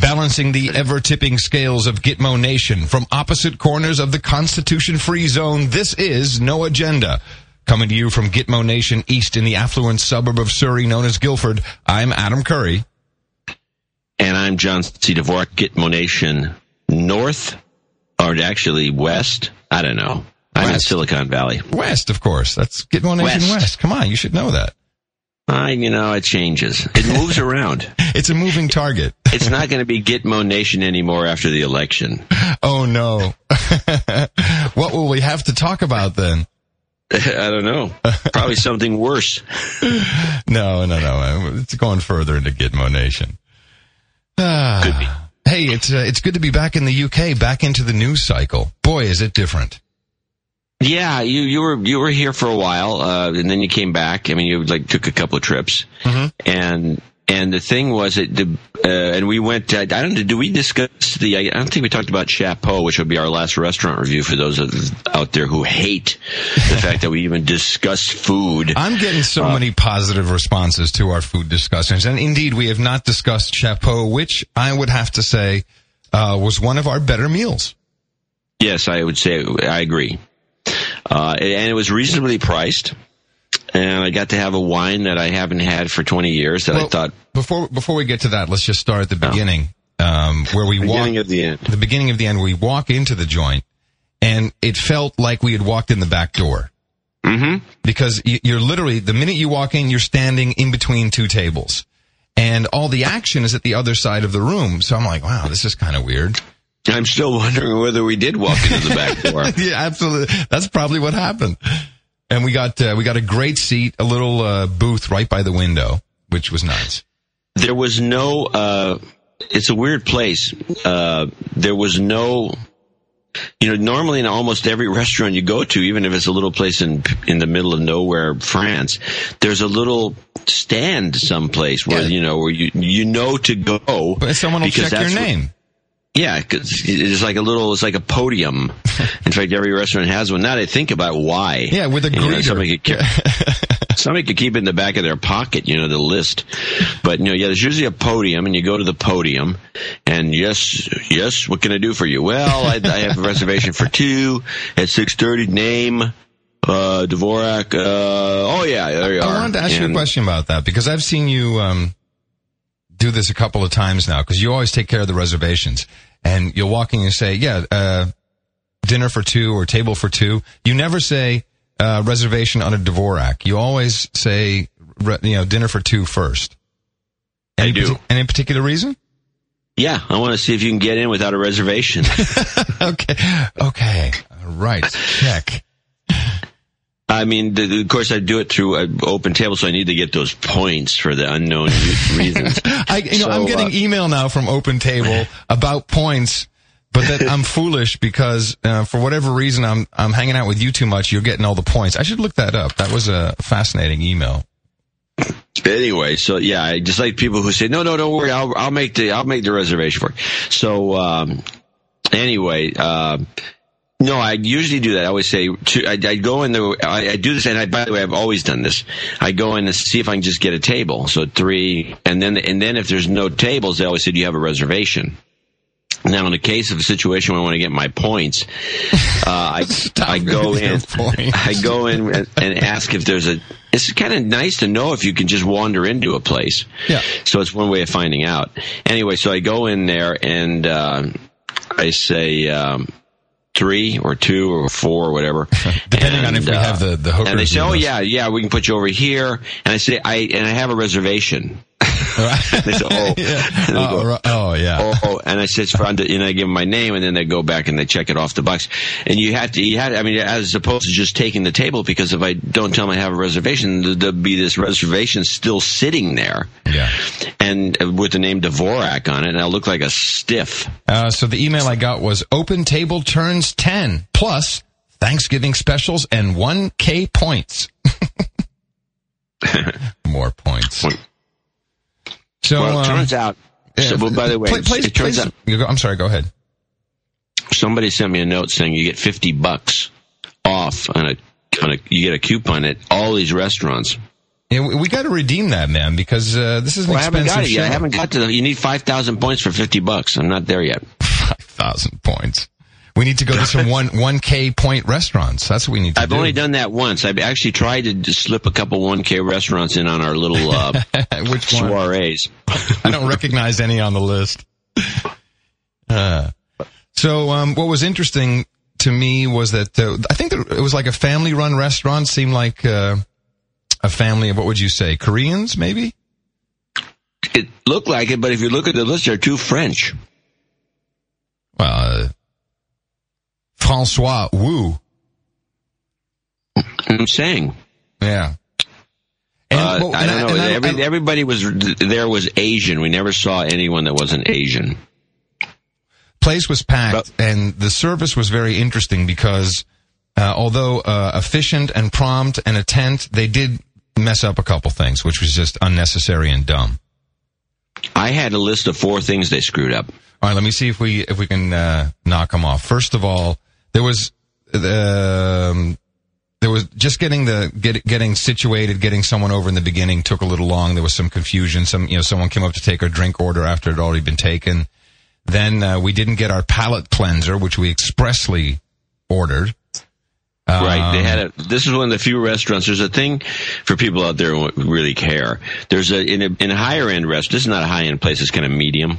Balancing the ever tipping scales of Gitmo Nation from opposite corners of the Constitution free zone, this is No Agenda. Coming to you from Gitmo Nation East in the affluent suburb of Surrey known as Guildford, I'm Adam Curry. And I'm John C. Dvorak, Gitmo Nation North, or actually West. I don't know. I'm in Silicon Valley. West, of course. That's Gitmo Nation West. West. Come on, you should know that. I, you know, it changes. It moves around. It's a moving target. It's not going to be Gitmo Nation anymore after the election. Oh no. what will we have to talk about then? I don't know. Probably something worse. No, no, no. It's going further into Gitmo Nation. Ah. Could be. Hey, it's uh, it's good to be back in the UK, back into the news cycle. Boy, is it different. Yeah, you you were you were here for a while, uh, and then you came back. I mean, you like took a couple of trips, and and the thing was that the uh, and we went. I don't know. Do we discuss the? I don't think we talked about Chapeau, which would be our last restaurant review for those of, out there who hate the fact that we even discuss food. I'm getting so Uh, many positive responses to our food discussions, and indeed, we have not discussed Chapeau, which I would have to say uh, was one of our better meals. Yes, I would say I agree. Uh, and it was reasonably priced. And I got to have a wine that I haven't had for 20 years that I thought before before we get to that, let's just start at the beginning, um, where we walk beginning of the end. the beginning of the end. We walk into the joint, and it felt like we had walked in the back door. Mm-hmm. because you're literally the minute you walk in, you're standing in between two tables, and all the action is at the other side of the room. So I'm like, wow, this is kind of weird. I'm still wondering whether we did walk into the back door. yeah, absolutely. That's probably what happened. And we got uh, we got a great seat, a little uh, booth right by the window, which was nice. There was no, uh, it's a weird place. Uh, there was no, you know, normally in almost every restaurant you go to, even if it's a little place in, in the middle of nowhere, France, there's a little stand someplace where, Yeah. you know, where you, you know to go. But someone will check your what- name. Yeah, 'cause it's like a little, it's like a podium. In fact, every restaurant has one. Now that I think about why. Yeah, with a And, you know, somebody, could keep, somebody could keep it in the back of their pocket, you know, the list. But, you know, yeah, there's usually a podium and you go to the podium and yes, yes, what can I do for you? Well, I, I have a reservation for two at 630 name, uh, Dvorak, uh, oh yeah, there you I are. I wanted to ask you a question about that because I've seen you um, do this a couple of times now because you always take care of the reservations and you'll walk in and say, yeah, uh, dinner for two or table for two. You never say uh, reservation on a Dvorak. You always say, you know, dinner for two first. I do. any particular reason? Yeah, I want to see if you can get in without a reservation. okay. Okay. All right. Check. I mean, the, of course, I do it through an open table, so I need to get those points for the unknown reasons. I, you know, So, I'm getting uh, email now from Open Table about points, but that I'm foolish because uh, for whatever reason I'm I'm hanging out with you too much. You're getting all the points. I should look that up. That was a fascinating email. Anyway, so yeah, I just like people who say, "No, no, don't worry, I'll I'll make the I'll make the reservation for you." So um, anyway, uh, no, I usually do that. I always say, to, I, I go in the I, I do this, and I by the way, I've always done this. I go in to see if I can just get a table. So three, and then and then if there's no tables, they always say, "Do you have a reservation?" Now, in the case of a situation where I want to get my points, uh, I I go in. I go in and, and ask if there's a. It's kind of nice to know if you can just wander into a place. Yeah. So it's one way of finding out. Anyway, so I go in there and uh, I say um, three or two or four or whatever, Depending on if we uh, have the the hookers. And they say, "Oh yeah, yeah, we can put you over here." And I say, "I and I have a reservation." they say, "Oh." yeah. Oh, go, oh yeah. oh, oh, and I said, for and I give them my name, and then they go back and they check it off the box. And you had to, you had, I mean, as opposed to just taking the table, because if I don't tell them I have a reservation, th- there'll be this reservation still sitting there, Yeah. and uh, with the name Dvorak on it, and I look like a stiff. Uh, so the email I got was Open Table turns ten plus Thanksgiving specials and one K points. More points. So Well, it um, turns out. yeah, so, well, by the way, play- play- it turns out go- I'm sorry. Go ahead. somebody sent me a note saying you get fifty bucks off on a on a you get a coupon at all these restaurants. Yeah, we, we got to redeem that, man, because uh, this is an Well, I haven't got it yet. I haven't got to the. You need five thousand points for fifty bucks. I'm not there yet. Five thousand points. We need to go to some one one k point restaurants. That's what we need to do. I've do. only done that once. I've actually tried to slip a couple one k restaurants in on our little uh, Which one? soirees. I don't recognize any on the list. Uh, so, um, what was interesting to me was that uh, I think that it was like a family-run restaurant. Seemed like uh, a family of what would you say, Koreans, maybe? It looked like it, but if you look at the list, they're too French. Well, uh, Francois Wu. I'm saying. Yeah. And, Uh, well, I don't know. I- Every, everybody was there was Asian. We never saw anyone that wasn't Asian. place was packed But- and the service was very interesting because uh, although uh, efficient and prompt and attent, they did mess up a couple things, which was just unnecessary and dumb. I had a list of four things they screwed up. All right, let me see if we if we can uh, knock them off. First of all, there was um, there was just getting the get, getting situated, getting someone over in the beginning took a little long. There was some confusion. Some you know someone came up to take our drink order after it had already been taken. Then uh, we didn't get our palate cleanser, which we expressly ordered. Right. They Um, had a, this is one of the few restaurants. There's a thing for people out there who really care. There's a, in a, in a higher end restaurant, this is not a high end place, it's kind of medium.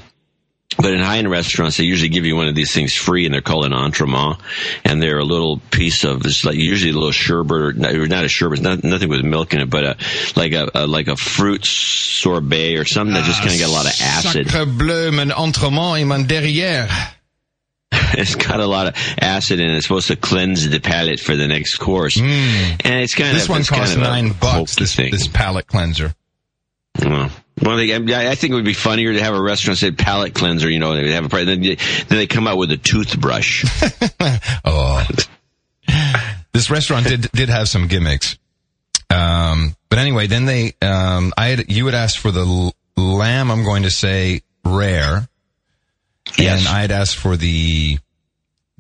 But in high end restaurants, they usually give you one of these things free and they're called an entremet. And they're a little piece of, it's like usually a little sherbet or not, a sherbet, not, nothing with milk in it, but a, like a, a, like a fruit sorbet or something that just ah, kind of got a lot of acid. Sacre bleu, mon entrement et mon derrière. it's got a lot of acid and it's supposed to cleanse the palate for the next course. Hmm. And it's kind. This of one costs kind of nine bucks. This thing. this palate cleanser. Well, well, they, I I think it would be funnier to have a restaurant say palate cleanser. You know, they have a price. Then, they- then they come out with a toothbrush. Oh, this restaurant did did have some gimmicks. Um, but anyway, then they, um, I had you had asked for the l- lamb. I'm going to say rare, Yes. and I had asked for the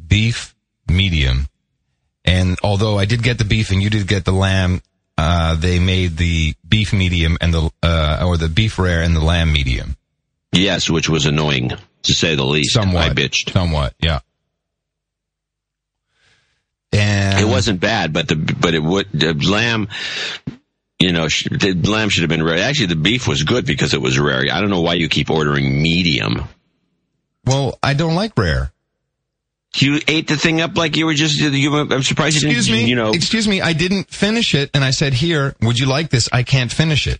beef medium. And although I did get the beef and you did get the lamb, uh, they made the beef medium and the uh, or the beef rare and the lamb medium. yes, which was annoying to say the least. Somewhat, I bitched. Somewhat, yeah. And It wasn't bad, but the but it would the lamb. You know, the lamb should have been rare. Actually, the beef was good because it was rare. I don't know why you keep ordering medium. well. I don't like rare. You ate the thing up like you were just. You, I'm surprised you Excuse didn't. me. You know. Excuse me. I didn't finish it, and I said, "Here, would you like this?" I can't finish it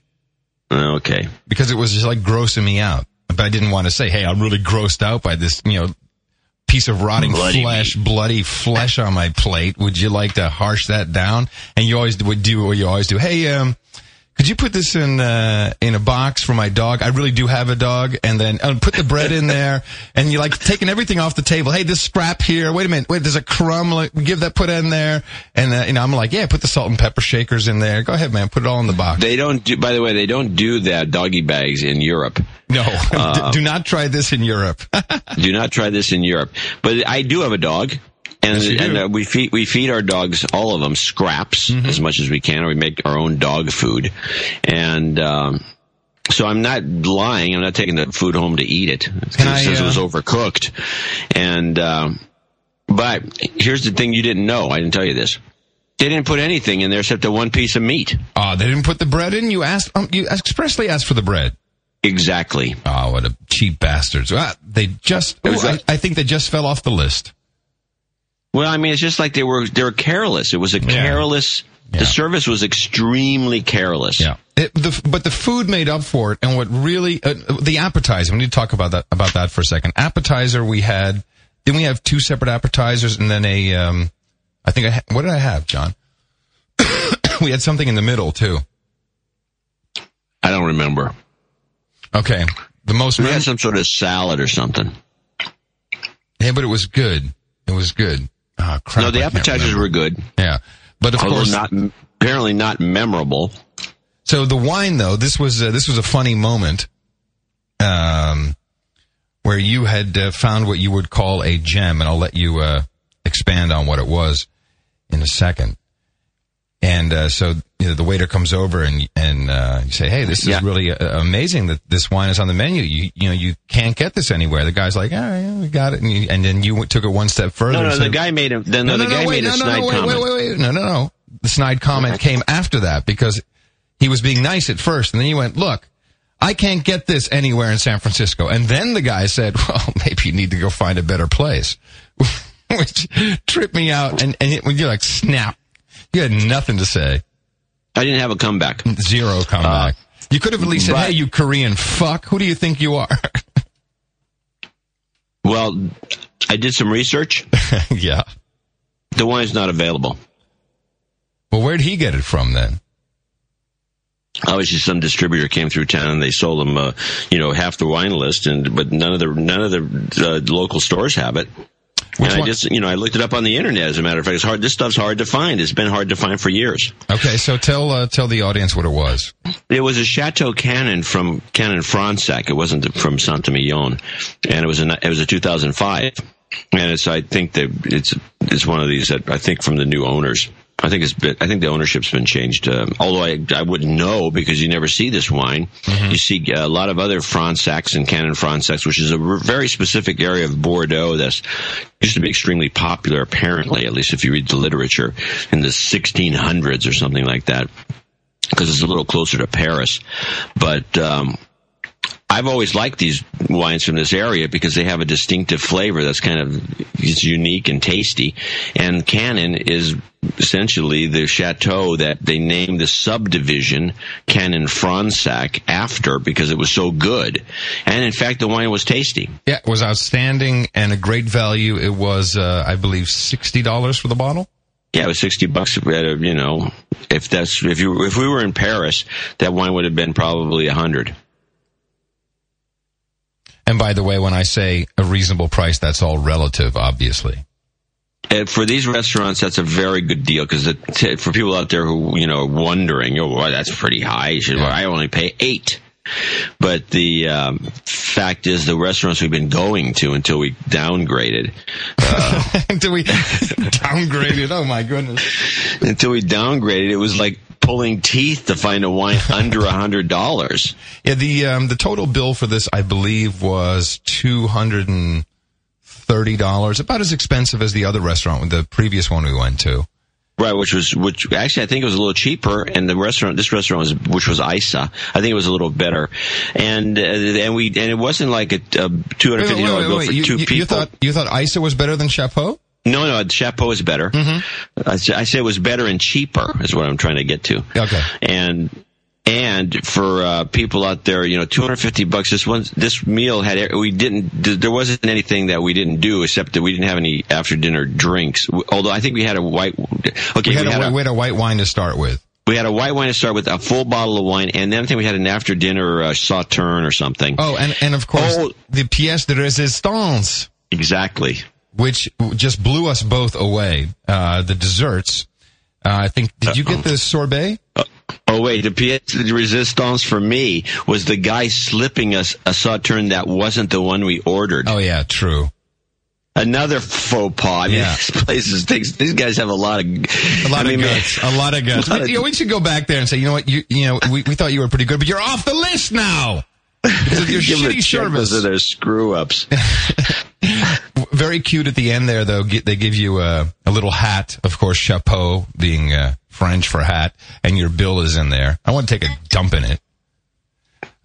Okay. because it was just like grossing me out. But I didn't want to say, "Hey, I'm really grossed out by this," you know, piece of rotting Bloody flesh, bloody flesh on my plate. Would you like to harsh that down? And you always would do what you always do. Hey, um. Could you put this in uh, in a box for my dog? I really do have a dog, and then uh, put the bread in there, and you're like taking everything off the table. Hey, this scrap here. Wait a minute. Wait, there's a crumb. Like, give that put in there, and uh, you know I'm like, yeah, put the salt and pepper shakers in there. Go ahead, man. Put it all in the box. They don't do. By the way, they don't do that doggy bags in Europe. No, Uh, do not try this in Europe. do not try this in Europe. But I do have a dog. And, Yes, and uh, we feed we feed our dogs all of them scraps Mm-hmm. as much as we can, or we make our own dog food. And um, so I'm not lying. I'm not taking the food home to eat it because I, since it was uh, overcooked. And um, but here's the thing: you didn't know. I didn't tell you this. They didn't put anything in there except the one piece of meat. Oh, they didn't put the bread in. You asked. Um, you expressly asked for the bread. Exactly. Oh, what a cheap bastards! Ah, they just. It ooh, I, I think they just fell off the list. Well, I mean, it's just like they were they were careless. It was a careless. Yeah. The service was extremely careless. Yeah. It, the, but the food made up for it, and what really uh, the appetizer. We need to talk about that about that for a second. Appetizer, we had. Didn't we have two separate appetizers and then a? Um, I think I ha- what did I have, John? we had something in the middle too. I don't remember. Okay, the most. We Mem- had some sort of salad or something. yeah, but it was good. It was good. Oh, crap, No, the appetizers were good, Yeah, but of although course, not apparently not memorable. So the wine, though, this was uh, this was a funny moment, um, where you had uh, found what you would call a gem, and I'll let you uh, expand on what it was in a second. And uh, so you know, the waiter comes over and and uh, you say, "Hey, this is Yeah. really uh, amazing that this wine is on the menu. You you know you can't get this anywhere." The guy's like, "Ah, yeah, we got it," and, you, and then you took it one step further. No, no, the guy made a then no, no, the no, guy no, wait, made a no, no, snide no, wait, comment. wait, wait, wait, no, no, no. The snide comment came after that because he was being nice at first, and then he went, "Look, I can't get this anywhere in San Francisco." And then the guy said, "Well, maybe you need to go find a better place," which tripped me out. And and it, when you're like, "Snap," you had nothing to say, I didn't have a comeback. zero comeback. you could have at least said, Uh, "Hey, you Korean fuck, who do you think you are?" Well, I did some research. yeah. The wine's not available. Well, where'd he get it from then? Obviously, some distributor came through town and they sold them, uh, you know, half the wine list, and but none of the none of the uh, local stores have it. And I just, you know, I looked it up on the internet. As a matter of fact, it's hard. This stuff's hard to find. It's been hard to find for years. Okay, so tell uh, tell the audience what it was. It was a Chateau Canon from Canon Fronsac. It wasn't from Saint-Emilion, and it was a it was a 2005. And it's I think that it's it's one of these that I think from the new owners. I think it's been, I think the ownership's been changed. Um, although I I wouldn't know because you never see this wine. You see a lot of other Fronsacs and Canon Fronsacs, which is a very specific area of Bordeaux that's used to be extremely popular. Apparently, at least if you read the literature in the 1600s or something like that because it's a little closer to Paris. But um, I've always liked these wines from this area because they have a distinctive flavor that's kind of it's unique and tasty. And Canon is essentially the chateau that they named the subdivision Canon Fronsac after because it was so good. And in fact, the wine was tasty. Yeah, it was outstanding and a great value. It was, uh, I believe, sixty dollars for the bottle. Yeah, it was sixty bucks. A, you know, if that's if you if we were in Paris, that wine would have been probably a hundred. And by the way, when I say a reasonable price, that's all relative, obviously. And for these restaurants, that's a very good deal because for people out there who you know are wondering, oh, well, that's pretty high. Should, well, I only pay eight. But the um, fact is, the restaurants we've been going to until we downgraded, Until we downgraded. Oh my goodness. until we downgraded, it was like pulling teeth to find a wine under a hundred dollars. Yeah, the um, the total bill for this, I believe, was two hundred and thirty dollars. About as expensive as the other restaurant, the previous one we went to. Right, which was which actually I think it was a little cheaper, and the restaurant this restaurant was which was Isa. I think it was a little better, and uh, and we and it wasn't like a, a two hundred fifty dollar bill for You, two you- people. you thought you thought Isa was better than Chapeau? No, no, the Chapeau is better. I, say, I say it was better and cheaper is what I'm trying to get to. Okay. And and for uh, people out there, you know, 250 bucks. This one, this meal had we didn't. There wasn't anything that we didn't do except that we didn't have any after dinner drinks. Although I think we had a white. Okay, We had, we had a, a, we had a white wine to start with. we had a white wine to start with, a full bottle of wine, and then I think we had an after dinner uh, sauterne or something. Oh, and and of course Oh. the pièce de résistance, Exactly. Which just blew us both away. Uh, the desserts. Uh, I think. Did you get the sorbet? Oh wait, the pièce de resistance for me was the guy slipping us a sauterne that wasn't the one we ordered. Oh yeah, true. Another faux pas. I mean, Yeah. this place things. These guys have a lot of A lot I mean, of man, guts. A lot of guts. Lot We, of- you know, we should go back there and say, you know what, you you know, we, we thought you were pretty good, but you're off the list now. Because of your give them a shitty service. because of their screw ups. Very cute at the end there, though. They give you a, a little hat, of course, chapeau being uh, French for hat, and your bill is in there. I want to take a dump in it.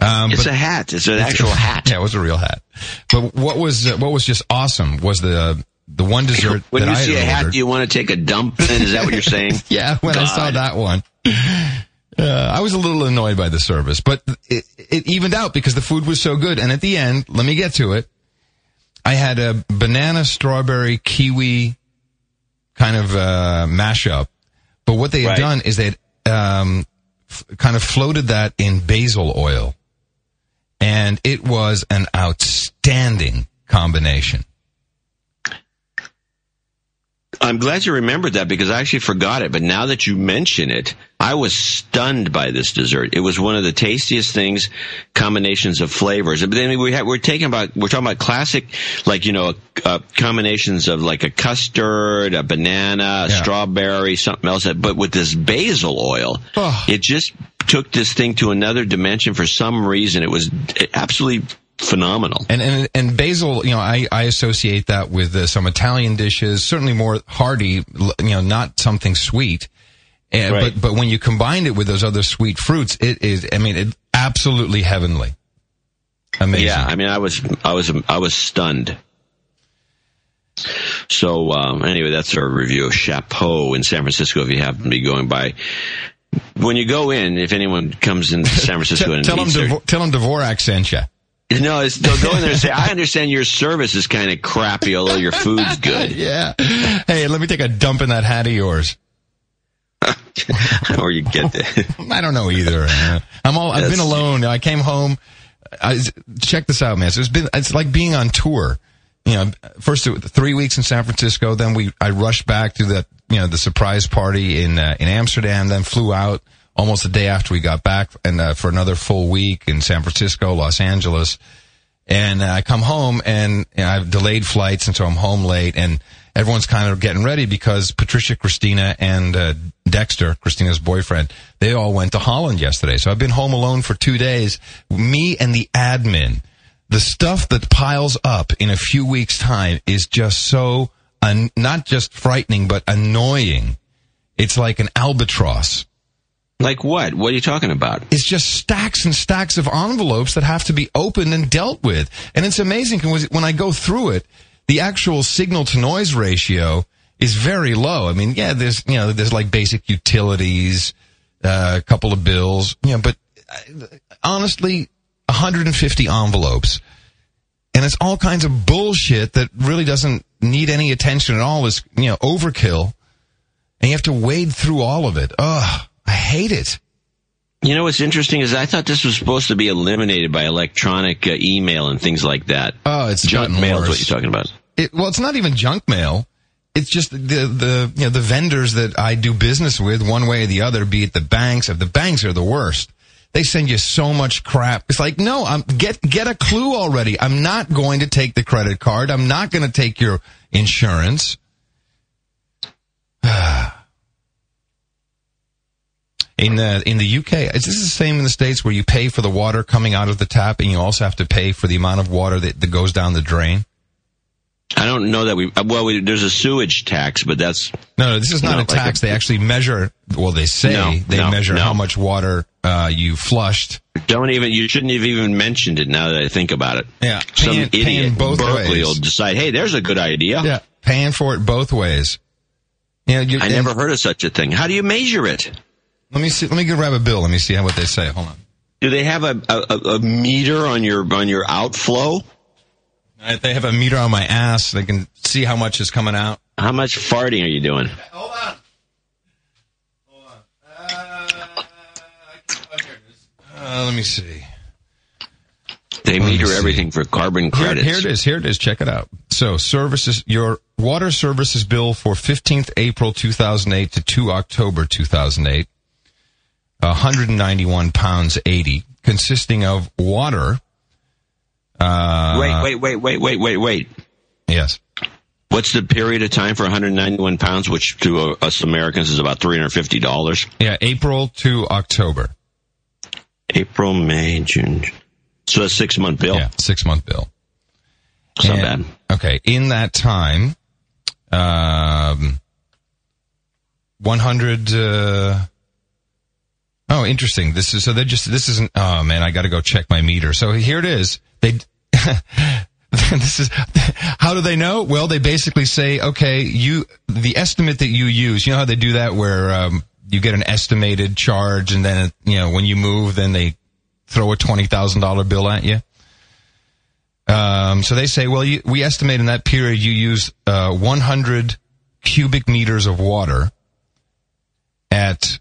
Um, it's a hat. It's an actual hat. Yeah, it was a real hat. But what was uh, what was just awesome was the the one dessert When you I see a had hat, do you want to take a dump in? Is that what you're saying? Yeah, when I saw that one. Uh, I was a little annoyed by the service, but it, it evened out because the food was so good. And at the end, let me get to it. I had a banana, strawberry, kiwi kind of uh, mashup. But what they had Right. done is they had um, f- kind of floated that in basil oil. And it was an outstanding combination. I'm glad you remembered that because I actually forgot it. But now that you mention it, I was stunned by this dessert. It was one of the tastiest things, combinations of flavors. But then we have, we're taking about we're talking about classic, like you know, uh, combinations of like a custard, a banana, a Yeah. strawberry, something else. But with this basil oil, Oh. it just took this thing to another dimension. For some reason, it was absolutely phenomenal. And and and basil, you know, I I associate that with uh, some Italian dishes, certainly more hearty, you know, not something sweet. And, Right. But but when you combine it with those other sweet fruits, it is. I mean, it absolutely heavenly. Amazing. Yeah, I mean, I was, I was, I was stunned. So um, anyway, that's our review of Chapeau in San Francisco. If you happen to be going by, when you go in, if anyone comes into San Francisco Tell, and tell them Devo- tell him Dvorak sent you. No, it's, they'll go in there and say, "I understand your service is kind of crappy, although your food's good." Yeah. Hey, let me take a dump in that hat of yours. or you get the I don't know either. I'm all. I've been alone. I came home. I, check this out, man. So it's been. It's like being on tour. You know, first three weeks in San Francisco, then we I rushed back to the you know the surprise party in uh, in Amsterdam, then flew out almost a day after we got back, and uh, for another full week in San Francisco, Los Angeles, and uh, I come home and you know, I've delayed flights, and so I'm home late, and everyone's kind of getting ready because Patricia, Christina, and uh, Dexter, Christina's boyfriend, they all went to Holland yesterday. So I've been home alone for two days. Me and the admin, the stuff that piles up in a few weeks' time is just so un- not just frightening but annoying. It's like an albatross. Like what? What are you talking about? It's just stacks and stacks of envelopes that have to be opened and dealt with. And it's amazing 'cause when I go through it, the actual signal to noise ratio is very low. I mean, yeah, there's, you know, there's like basic utilities, uh, a couple of bills, you know, but uh, honestly, 150 envelopes. And it's all kinds of bullshit that really doesn't need any attention at all. Is, you know, overkill. And you have to wade through all of it. Ugh, I hate it. You know what's interesting is I thought this was supposed to be eliminated by electronic uh, email and things like that. Oh, it's Junk mail is what you're talking about. It, well, it's not even junk mail. It's just the the you know the vendors that I do business with, one way or the other. Be it the banks, if the banks are the worst, they send you so much crap. It's like, no, I'm get get a clue already. I'm not going to take the credit card. I'm not going to take your insurance. In the in the UK, is this the same in the states where you pay for the water coming out of the tap, and you also have to pay for the amount of water that, that goes down the drain? I don't know that we. uh, Well, we, there's a sewage tax, but that's No, no, this is not No, a like tax. a- they actually measure. Well, they say No, they measure how much water uh, you flushed. don't even. You shouldn't have even mentioned it. Now that I think about it, Yeah, some paying, idiot paying in both Berkeley ways. will decide, hey, there's a good idea. Yeah, paying for it both ways. Yeah, you, I never heard of such a thing. How do you measure it? Let me see. Let me go grab a bill. Let me see how what they say. Hold on. Do they have a, a, a- a meter on your on your outflow? Uh, They have a meter on my ass. They can see how much is coming out. How much farting are you doing? Hold on. Hold on. Uh, uh, let me see. They me meter see. everything for carbon Here, credits. here it is. Here it is. Check it out. So services, your water services bill for 15th April 2008 to 2 October 2008, 191 pounds 80, consisting of water. Uh, wait, wait, wait, wait, wait, wait, wait. Yes. What's the period of time for 191 pounds, which to us Americans is about $350? Yeah, April to October. April, May, June. So a six month bill. Yeah, six month bill. It's not bad. Okay, in that time, um, 100, uh, oh, interesting. This is, so they just, this isn't, oh man, I gotta go check my meter. So here it is. They, this is, how do they know? Well, they basically say, okay, you, the estimate that you use, you know how they do that where, um, you get an estimated charge and then, you know, when you move, then they throw a $20,000 bill at you. Um, so they say, well, you, we estimate in that period you use uh, 100 cubic meters of water at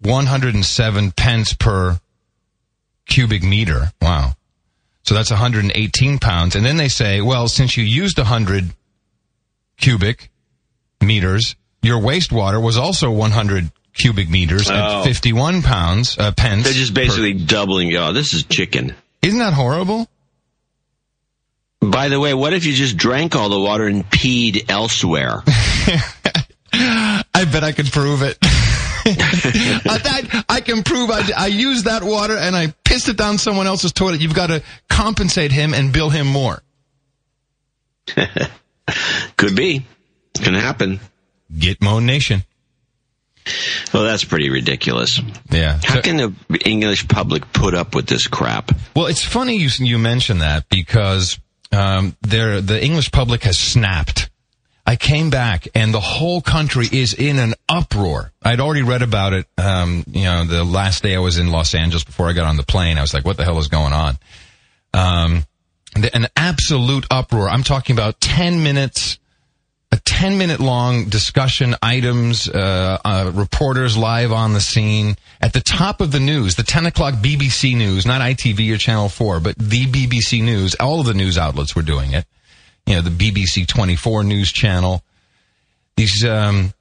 107 pence per cubic meter. Wow. So that's 118 pounds. And then they say, well, since you used 100 cubic meters. Your wastewater was also 100 cubic meters Oh. at 51 pounds, uh, pence. They're just per- basically doubling. Oh, this is chicken. Isn't that horrible? By the way, what if you just drank all the water and peed elsewhere? I bet I could prove it. I, that- I can prove I, I used that water and I pissed it down someone else's toilet. You've got to compensate him and bill him more. Could be. Can happen. Gitmo Nation. Well, that's pretty ridiculous. Yeah. How So- can the English public put up with this crap? Well, it's funny you you mention that because um, there the English public has snapped. I came back and the whole country is in an uproar. I'd already read about it. Um, you know, the last day I was in Los Angeles before I got on the plane, I was like, "What the hell is going on?" Um, an absolute uproar. I'm talking about ten minutes a 10 minute long discussion items, uh, uh, reporters live on the scene at the top of the news, the 10 o'clock BBC news, not ITV or Channel 4, but the BBC news. All of the news outlets were doing it. You know, the BBC 24 news channel. These, um,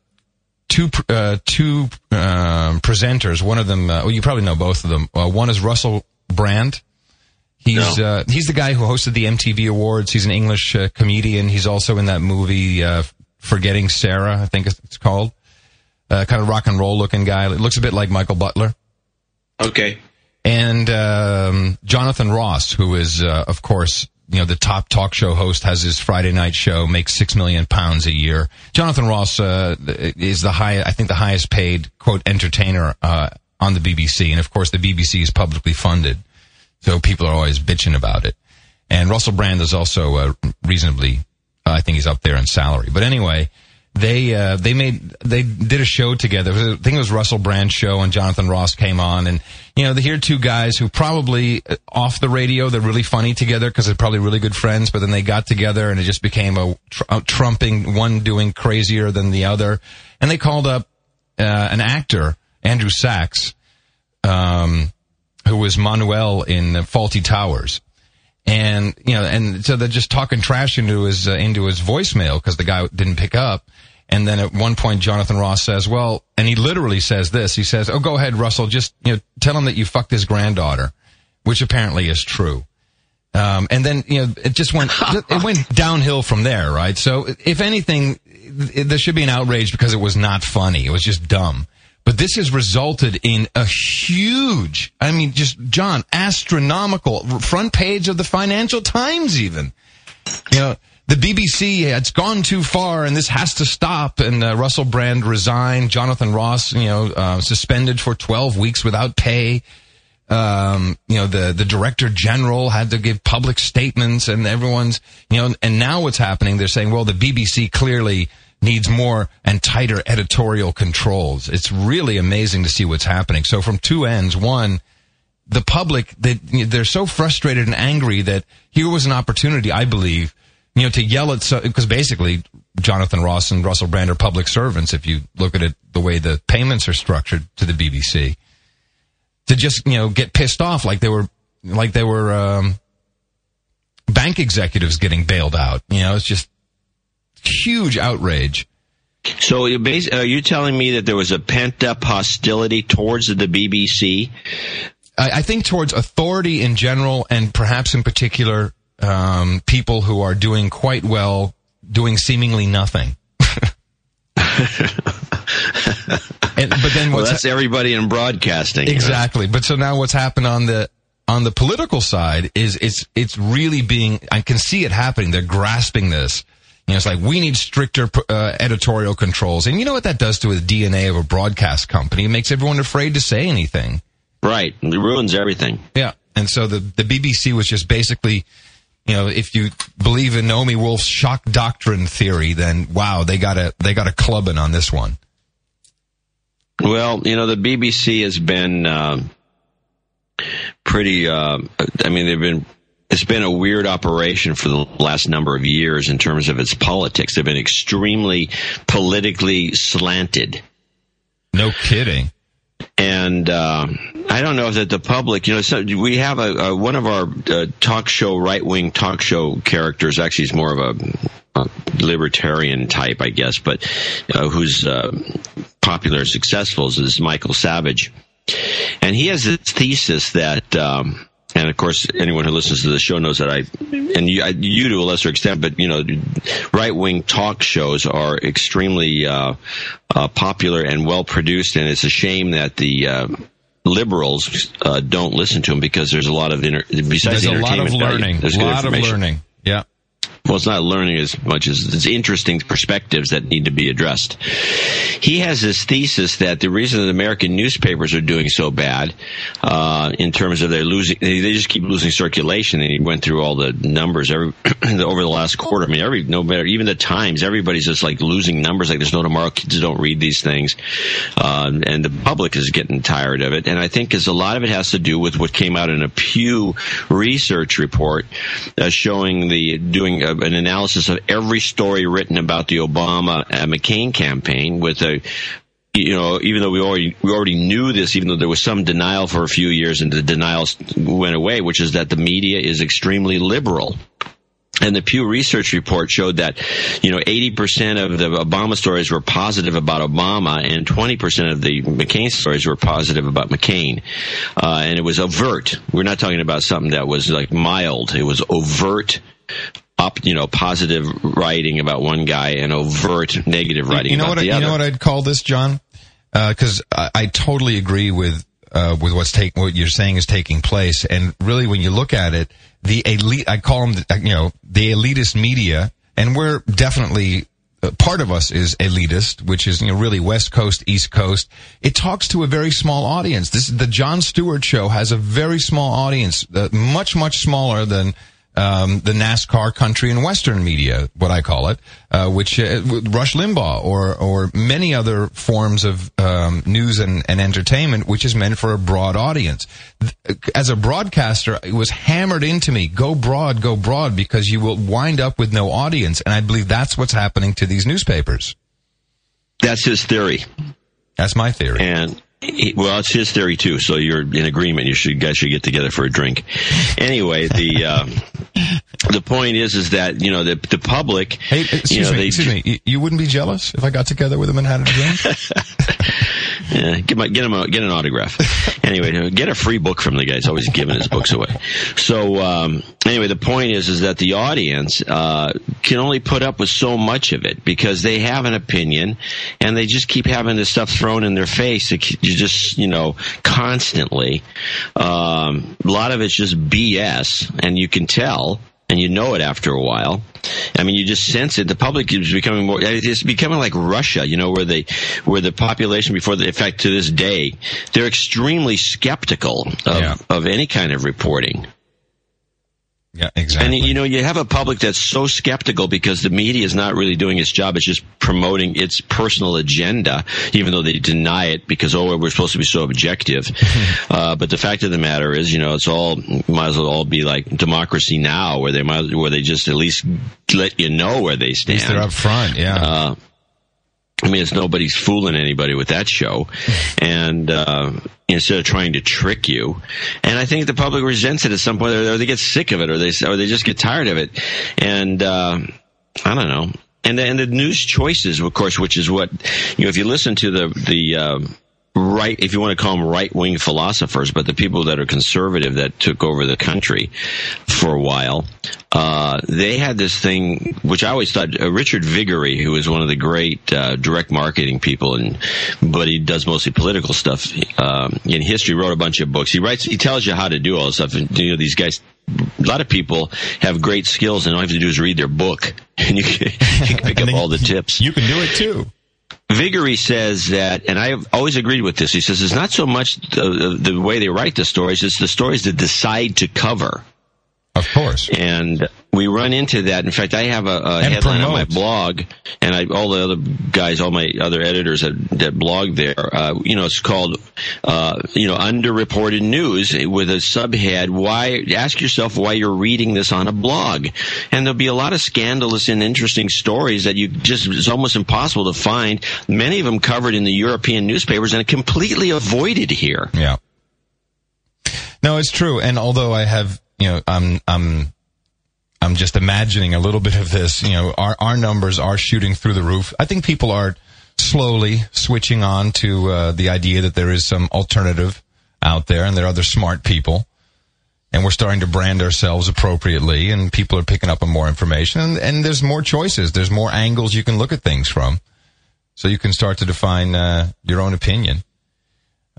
two, uh, two, um, presenters. One of them, uh, well, you probably know both of them. Uh, one is Russell Brand. He's No. uh, he's the guy who hosted the MTV Awards. He's an English uh, comedian. He's also in that movie uh, Forgetting Sarah, I think it's called. Uh, kind of rock and roll looking guy. It looks a bit like Michael Butler. Okay. And um, Jonathan Ross, who is uh, of course you know the top talk show host, has his Friday night show, makes six million pounds a year. Jonathan Ross uh, is the high, I think, the highest paid quote entertainer uh, on the BBC, and of course the BBC is publicly funded. So people are always bitching about it. And Russell Brand is also uh, reasonably, uh, I think he's up there in salary. But anyway, they uh, they made they did a show together. I think it was Russell Brand's show, and Jonathan Ross came on, and you know, the here are two guys who probably uh, off the radio they're really funny together because they're probably really good friends. But then they got together, and it just became a, tr- a trumping, one doing crazier than the other. And they called up uh, an actor, Andrew Sachs, um, who was Manuel in Fawlty Towers. And, you know, and so they're just talking trash into his, uh, into his voicemail because the guy didn't pick up. And then at one point, Jonathan Ross says, well, and he literally says this. He says, oh, go ahead, Russell. Just, you know, tell him that you fucked his granddaughter, which apparently is true. Um, and then, you know, it just went, it went downhill from there, right? So if anything, there should be an outrage because it was not funny. It was just dumb. But this has resulted in a huge, I mean, just, John, astronomical front page of the Financial Times even. You know, the BBC, it's gone too far and this has to stop. And uh, Russell Brand resigned. Jonathan Ross, you know, uh, suspended for 12 weeks without pay. Um, you know, the, the director general had to give public statements and everyone's, you know, and now what's happening, they're saying, well, the BBC clearly needs more and tighter editorial controls. It's really amazing to see what's happening. So from two ends, one, the public, they, they're so frustrated and angry that here was an opportunity, I believe, you know, to yell at, so because basically Jonathan Ross and Russell Brand are public servants if you look at it the way the payments are structured to the BBC. To just, you know, get pissed off like they were, like they were, um, bank executives getting bailed out. You know, it's just huge outrage. So you bas- are you telling me that there was a pent up hostility towards the BBC? I, I think towards authority in general, and perhaps in particular, um, people who are doing quite well, doing seemingly nothing. and, but then Well, what's that's everybody in broadcasting. exactly. But so now what's happened on the on the political side is it's it's really being. I can see it happening. They're grasping this. You know, it's like we need stricter uh, editorial controls, and you know what that does to the DNA of a broadcast company? It makes everyone afraid to say anything. Right. It ruins everything. Yeah. And so the, the BBC was just basically, you know, if you believe in Naomi Wolf's shock doctrine theory, then wow, they got a, they got a clubbing on this one. Well, you know, the BBC has been um, pretty. Uh, I mean, they've been. It's been a weird operation for the last number of years in terms of its politics. They've been extremely politically slanted. No kidding. And uh, I don't know that the public, you know, so we have a, a one of our uh, talk show right wing talk show characters. Actually, is more of a, a, libertarian type, I guess, but uh, who's uh, popular and successful is Michael Savage, and he has this thesis that. Um, and of course, anyone who listens to the show knows that I, and you, I, you to a lesser extent, but you know, right wing talk shows are extremely uh, uh, popular and well produced, and it's a shame that the uh, liberals uh, don't listen to them because there's a lot of inter- besides there's the a lot of entertainment value, learning. there's A lot of learning. Yeah. Well, it's not learning as much as it's interesting perspectives that need to be addressed. He has this thesis that the reason that American newspapers are doing so bad, uh, in terms of they're losing, they just keep losing circulation. And he went through all the numbers every, over the last quarter. I mean, every, no matter, even the Times, everybody's just like losing numbers like there's no tomorrow. Kids don't read these things. Uh, and the public is getting tired of it. And I think as a lot of it has to do with what came out in a Pew research report, uh, showing the, doing an analysis of every story written about the Obama uh, McCain campaign with a you know, even though we already we already knew this, even though there was some denial for a few years, and the denial went away, which is that the media is extremely liberal. And the Pew Research report showed that, you know, 80% of the Obama stories were positive about Obama and 20% of the McCain stories were positive about McCain. Uh, and it was overt. We're not talking about something that was like mild. It was overt up, you know, positive writing about one guy and overt negative writing you know about what? I, you other. know what I'd call this, John? Because I, I totally agree with uh, with what's taking what you're saying is taking place, and really, when you look at it, the elite, I call them, you know, the elitist media, and we're definitely. uh, Part of us is elitist, which is you know really West Coast, East Coast. It talks to a very small audience. This the Jon Stewart show has a very small audience, uh, much much smaller than um, the NASCAR country and Western media, what I call it, uh, which uh, Rush Limbaugh or or many other forms of um, news and, and entertainment, which is meant for a broad audience. As a broadcaster, it was hammered into me: go broad, go broad, because you will wind up with no audience. And I believe that's what's happening to these newspapers. That's his theory. That's my theory. And well, it's his theory too. So you're in agreement. You should you guys should get together for a drink. Anyway, the uh, the point is is that you know the the public. Hey, excuse you know, me, they, excuse me. You, you wouldn't be jealous if I got together with him and had a drink? Yeah, get my, get him a, get an autograph. anyway, get a free book from the guy. He's always giving his books away. So um, anyway, the point is is that the audience uh, can only put up with so much of it because they have an opinion, and they just keep having this stuff thrown in their face. You just you know constantly. Um, a lot of it's just BS, and you can tell and you know it after a while. I mean, you just sense it. The public is becoming more. It's becoming like Russia, you know, where they, where the population before the, in fact, to this day, they're extremely skeptical of, Yeah. of any kind of reporting. Yeah, exactly. And you know, you have a public that's so skeptical because the media is not really doing its job. It's just promoting its personal agenda, even though they deny it because oh, we're supposed to be so objective. uh, but the fact of the matter is, you know, it's all might as well all be like democracy now, where they might where they just at least let you know where they At stand. least they're up front. Yeah. Uh, I mean, it's nobody's fooling anybody with that show, and uh, instead of trying to trick you, and I think the public resents it at some point, or they get sick of it, or they or they just get tired of it, and uh, I don't know. And the, and the news choices, of course, which is what you know. If you listen to the the um, right, if you want to call them right wing philosophers, but the people that are conservative that took over the country for a while, uh, they had this thing, which I always thought uh, Richard Viguerie, who is one of the great uh, direct marketing people, and but he does mostly political stuff um, in history. Wrote a bunch of books. He writes, he tells you how to do all this stuff. And you know, these guys. A lot of people have great skills, and all you have to do is read their book, and you can, you can pick up all the tips. you can do it too. Viguerie says that, and I've always agreed with this. He says it's not so much the, the way they write the stories; it's the stories that decide to cover. Of course. And we run into that. In fact, I have a, a headline promote. on my blog, and I, all the other guys, all my other editors that, that blog there. Uh, you know, it's called uh, you know underreported news with a subhead. Why? Ask yourself why you're reading this on a blog, and there'll be a lot of scandalous and interesting stories that you just it's almost impossible to find. Many of them covered in the European newspapers and completely avoided here. Yeah. No, it's true. And although I have, you know, I'm, I'm I'm just imagining a little bit of this. You know, our our numbers are shooting through the roof. I think people are slowly switching on to uh, the idea that there is some alternative out there, and there are other smart people, and we're starting to brand ourselves appropriately, and people are picking up on more information, and, and there's more choices. There's more angles you can look at things from, so you can start to define uh, your own opinion.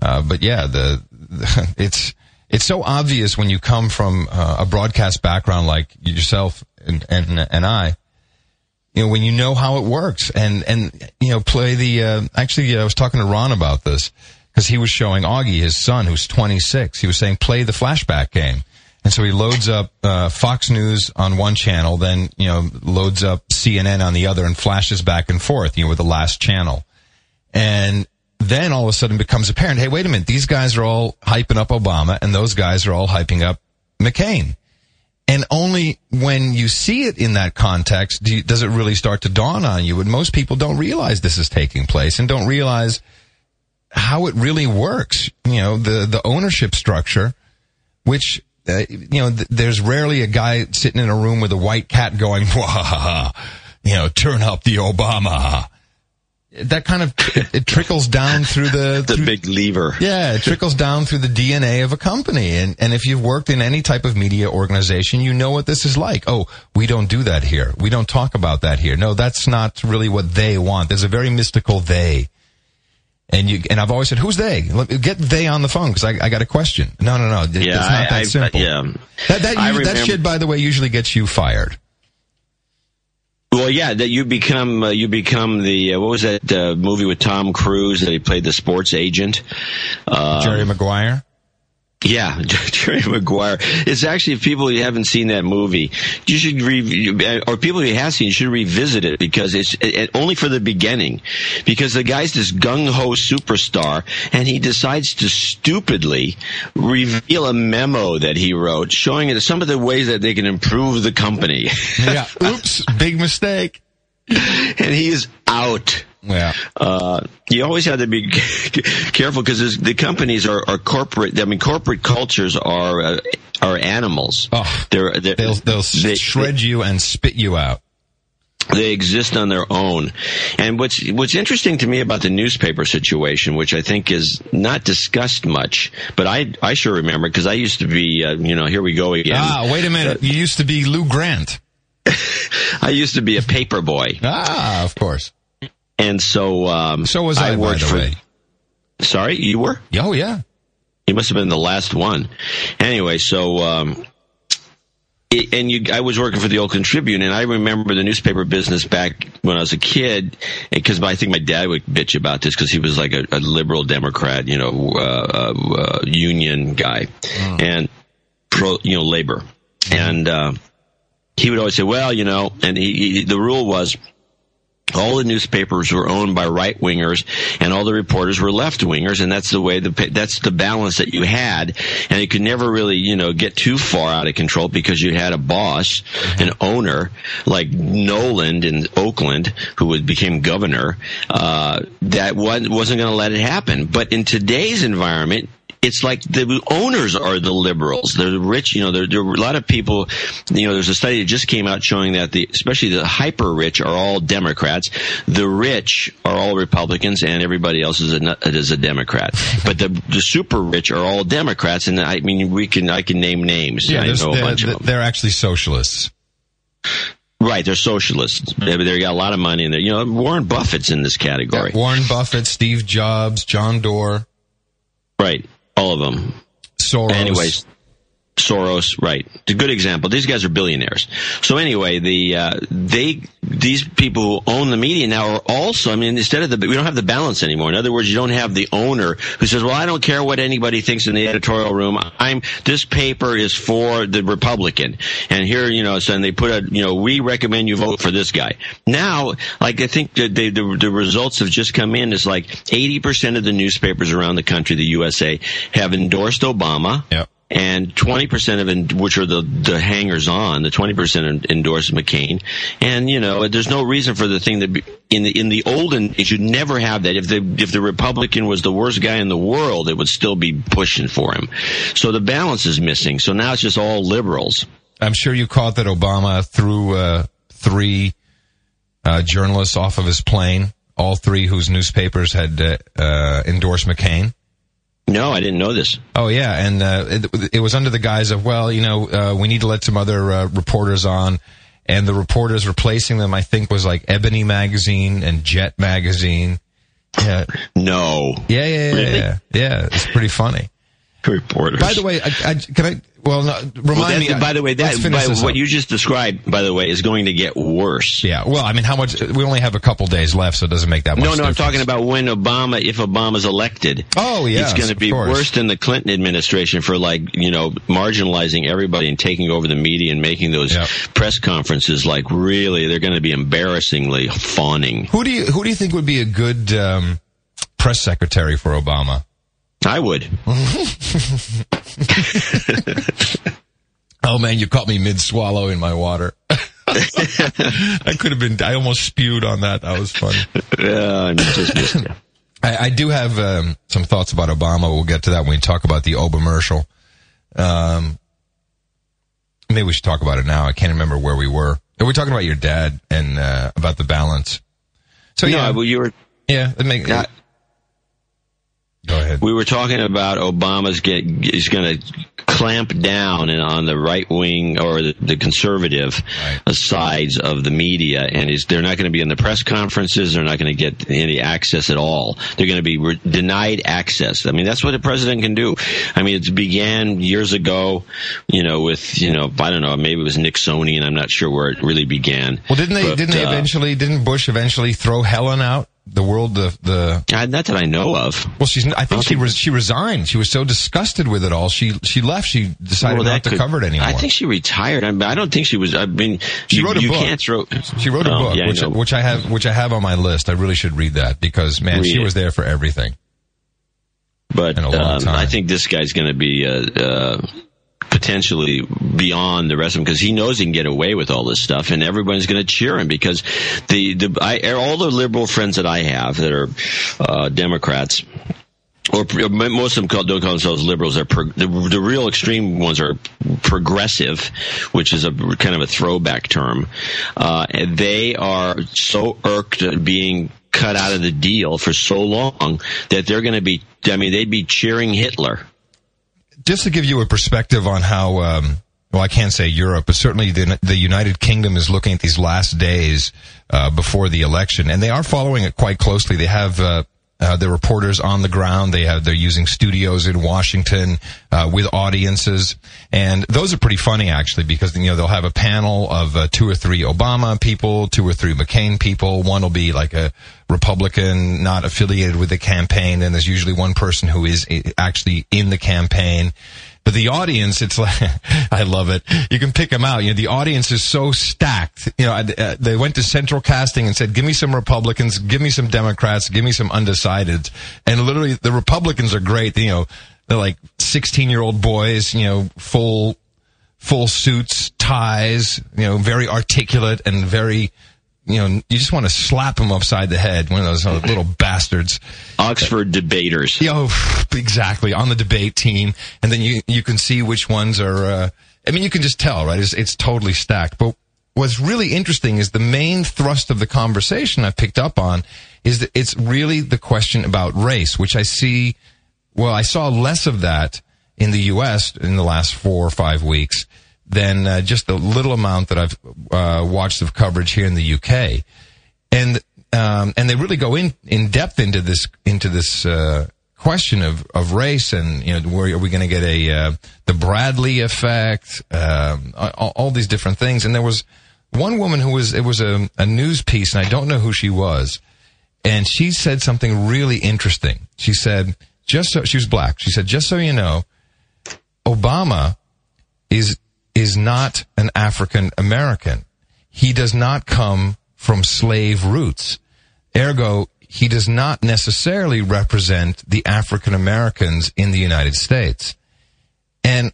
Uh, but yeah, the, the it's it's so obvious when you come from uh, a broadcast background like yourself and, and, and I, you know, when you know how it works and, and, you know, play the, uh, actually, uh, I was talking to Ron about this because he was showing Augie, his son, who's 26. He was saying, play the flashback game. And so he loads up, uh, Fox News on one channel, then, you know, loads up CNN on the other and flashes back and forth, you know, with the last channel. And then all of a sudden becomes apparent, hey, wait a minute, these guys are all hyping up Obama and those guys are all hyping up McCain. And only when you see it in that context do you, does it really start to dawn on you. And most people don't realize this is taking place and don't realize how it really works. You know, the, the ownership structure, which, uh, you know, th- there's rarely a guy sitting in a room with a white cat going, Wah, you know, turn up the Obama that kind of it, trickles down through the the through, big lever. Yeah, it trickles down through the DNA of a company, and and if you've worked in any type of media organization, you know what this is like. Oh, we don't do that here. We don't talk about that here. No, that's not really what they want. There's a very mystical they. And you and I've always said, who's they? Get they on the phone because I, I got a question. No, no, no. Yeah, it's not I, that simple. Yeah. That that, you, that shit, by the way, usually gets you fired. Well, yeah, that you become uh, you become the uh, what was that uh, movie with Tom Cruise that he played the sports agent, uh, Jerry Maguire. Yeah, Jerry Maguire. It's actually if people you haven't seen that movie, you should re- or people you have seen, you should revisit it because it's it, only for the beginning. Because the guy's this gung ho superstar, and he decides to stupidly reveal a memo that he wrote showing it some of the ways that they can improve the company. yeah. Oops. Big mistake. and he's out. Yeah. Uh, you always have to be careful because the companies are, are, corporate. I mean, corporate cultures are uh, are animals. Oh, they're, they're they'll, they'll they, shred you and spit you out. They exist on their own. And what's what's interesting to me about the newspaper situation, which I think is not discussed much, but I I sure remember because I used to be, uh, you know, here we go again. Ah, wait a minute. you used to be Lou Grant. I used to be a paper boy. Ah, of course. And so, um, so was I. I worked for. Way. Sorry, you were? Oh yeah. He must have been the last one. Anyway, so um, it, and you, I was working for the Oakland Tribune, and I remember the newspaper business back when I was a kid, because I think my dad would bitch about this because he was like a, a, liberal Democrat, you know, uh, uh, uh, union guy, mm. and pro, you know, labor, mm. and uh, he would always say, "Well, you know," and he, he, the rule was all the newspapers were owned by right wingers and all the reporters were left wingers and that's the way the that's the balance that you had and you could never really you know get too far out of control because you had a boss an owner like Knowland in Oakland who became governor uh, that wasn't going to let it happen. But in today's environment it's like the owners are the liberals. They're the rich. You know, there, there are a lot of people. You know, there's a study that just came out showing that the, especially the hyper rich, are all Democrats. The rich are all Republicans, and everybody else is a is a Democrat. but the the super rich are all Democrats, and I mean, we can I can name names. Yeah, I know a bunch of them. They're actually socialists. Right, they're socialists. They, they got a lot of money in there. You know, Warren Buffett's in this category. Yeah, Warren Buffett, Steve Jobs, John Doerr. Right. All of them. Soros. Anyways, Soros, right? It's a good example. These guys are billionaires. So anyway, the uh, they these people who own the media now are also, I mean, instead of the, we don't have the balance anymore. In other words, you don't have the owner who says, well, I don't care what anybody thinks in the editorial room. I'm, this paper is for the Republican. And here, you know, so and they put a, you know, we recommend you vote for this guy. Now, like, I think they, the, the results have just come in is like 80% of the newspapers around the country, the USA, have endorsed Obama. And 20% of it, which are the, the hangers on, the 20% endorse McCain. And, you know, there's no reason for the thing that be, in the, in the olden days, you'd never have that. If the, if the Republican was the worst guy in the world, it would still be pushing for him. So the balance is missing. So now it's just all liberals. I'm sure you caught that Obama threw, uh, three, uh, journalists off of his plane, all three whose newspapers had, uh, uh endorsed McCain. No, I didn't know this. Oh yeah, and uh, it, it, was under the guise of well, you know, uh, we need to let some other uh, reporters on, and the reporters replacing them, I think, was like Ebony magazine and Jet magazine. Yeah. No. Yeah, yeah, yeah, really? yeah. Yeah, it's pretty funny. Reporters. By the way, I, I, can I well, no, remind well, me. By the way, that by, what you just described, by the way, is going to get worse. Yeah. Well, I mean, how much? We only have a couple days left, so it doesn't make that much. No, no. Difference. I'm talking about when Obama, if Obama's elected. Oh, yeah. It's going to be worse than the Clinton administration for like you know marginalizing everybody and taking over the media and making those yep. press conferences like really they're going to be embarrassingly fawning. Who do you who do you think would be a good um, press secretary for Obama? I would. oh man, you caught me mid swallow in my water. I could have been. I almost spewed on that. That was funny. Yeah, I just. I, I do have um, some thoughts about Obama. We'll get to that when we talk about the Obamercial. Um, maybe we should talk about it now. I can't remember where we were. Are We're talking about your dad and uh, about the balance. So no, yeah, well, you were. Yeah, it make, Go ahead. We were talking about Obama's get is going to clamp down on the right wing or the, the conservative right. sides of the media, and is they're not going to be in the press conferences. They're not going to get any access at all. They're going to be re- denied access. I mean, that's what the president can do. I mean, it began years ago, you know, with you know, I don't know, maybe it was Nixonian. I'm not sure where it really began. Well, didn't they? But, didn't they uh, eventually? Didn't Bush eventually throw Helen out? The world the the uh, not that I know of. Well, she's. I think I she was. She resigned. She was so disgusted with it all. She she left. She decided well, not to cover it anymore. I think she retired. I, mean, I don't think she was. I mean, she you, wrote a you book. Can't throw, she wrote a oh, book, yeah, which, which I have, which I have on my list. I really should read that because man, read she it. was there for everything. But um, I think this guy's going to be. Uh, uh, potentially beyond the rest of them because he knows he can get away with all this stuff, and everybody's going to cheer him because the the I, all the liberal friends that I have that are uh, Democrats or most of them don't call themselves liberals. They're pro, the, the, real extreme ones are progressive, which is a kind of a throwback term. Uh, they are so irked at being cut out of the deal for so long that they're going to be. I mean, they'd be cheering Hitler just to give you a perspective on how, um, well, I can't say Europe, but certainly the, the United Kingdom is looking at these last days uh, before the election, and they are following it quite closely. They have uh, uh, the reporters on the ground. They have they're using studios in Washington uh, with audiences, and those are pretty funny actually because you know they'll have a panel of uh, two or three Obama people, two or three McCain people. One will be like a Republican, not affiliated with the campaign, and there's usually one person who is eh, actually in the campaign. But the audience, it's like, I love it. You can pick them out. You know, the audience is so stacked. You know, uh, they went to central casting and said, give me some Republicans, give me some Democrats, give me some undecideds. And literally the Republicans are great. You know, they're like 16 year old boys, you know, full, full suits, ties, you know, very articulate and very, you know, you just want to slap them upside the head. One of those uh, little bastards. Oxford debaters. Yo, exactly on the debate team, and then you you can see which ones are. Uh, I mean, you can just tell, right? It's it's totally stacked. But what's really interesting is the main thrust of the conversation I picked up on is that it's really the question about race, which I see. Well, I saw less of that in the U.S. in the last four or five weeks than uh, just the little amount that I've uh, watched of coverage here in the UK, and um, and they really go in in depth into this into this uh, question of, of race and you know where are we going to get a uh, the Bradley effect, um, all, all, these different things, and there was one woman who was, it was a, a news piece and I don't know who she was. And she said something really interesting. She said, just so, she was black. She said, just so you know, Obama is, is not an African American. He does not come from slave roots. Ergo, he does not necessarily represent the African Americans in the United States. And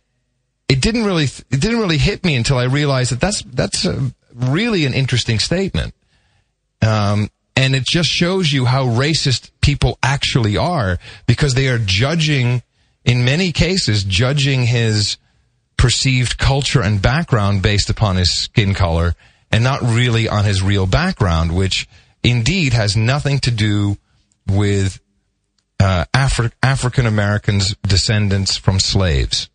it didn't really, it didn't really hit me until I realized that that's, that's a, really an interesting statement. Um, and it just shows you how racist people actually are because they are judging, in many cases, judging his perceived culture and background based upon his skin color and not really on his real background, which indeed has nothing to do with uh, Afri- African Americans descendants from slaves.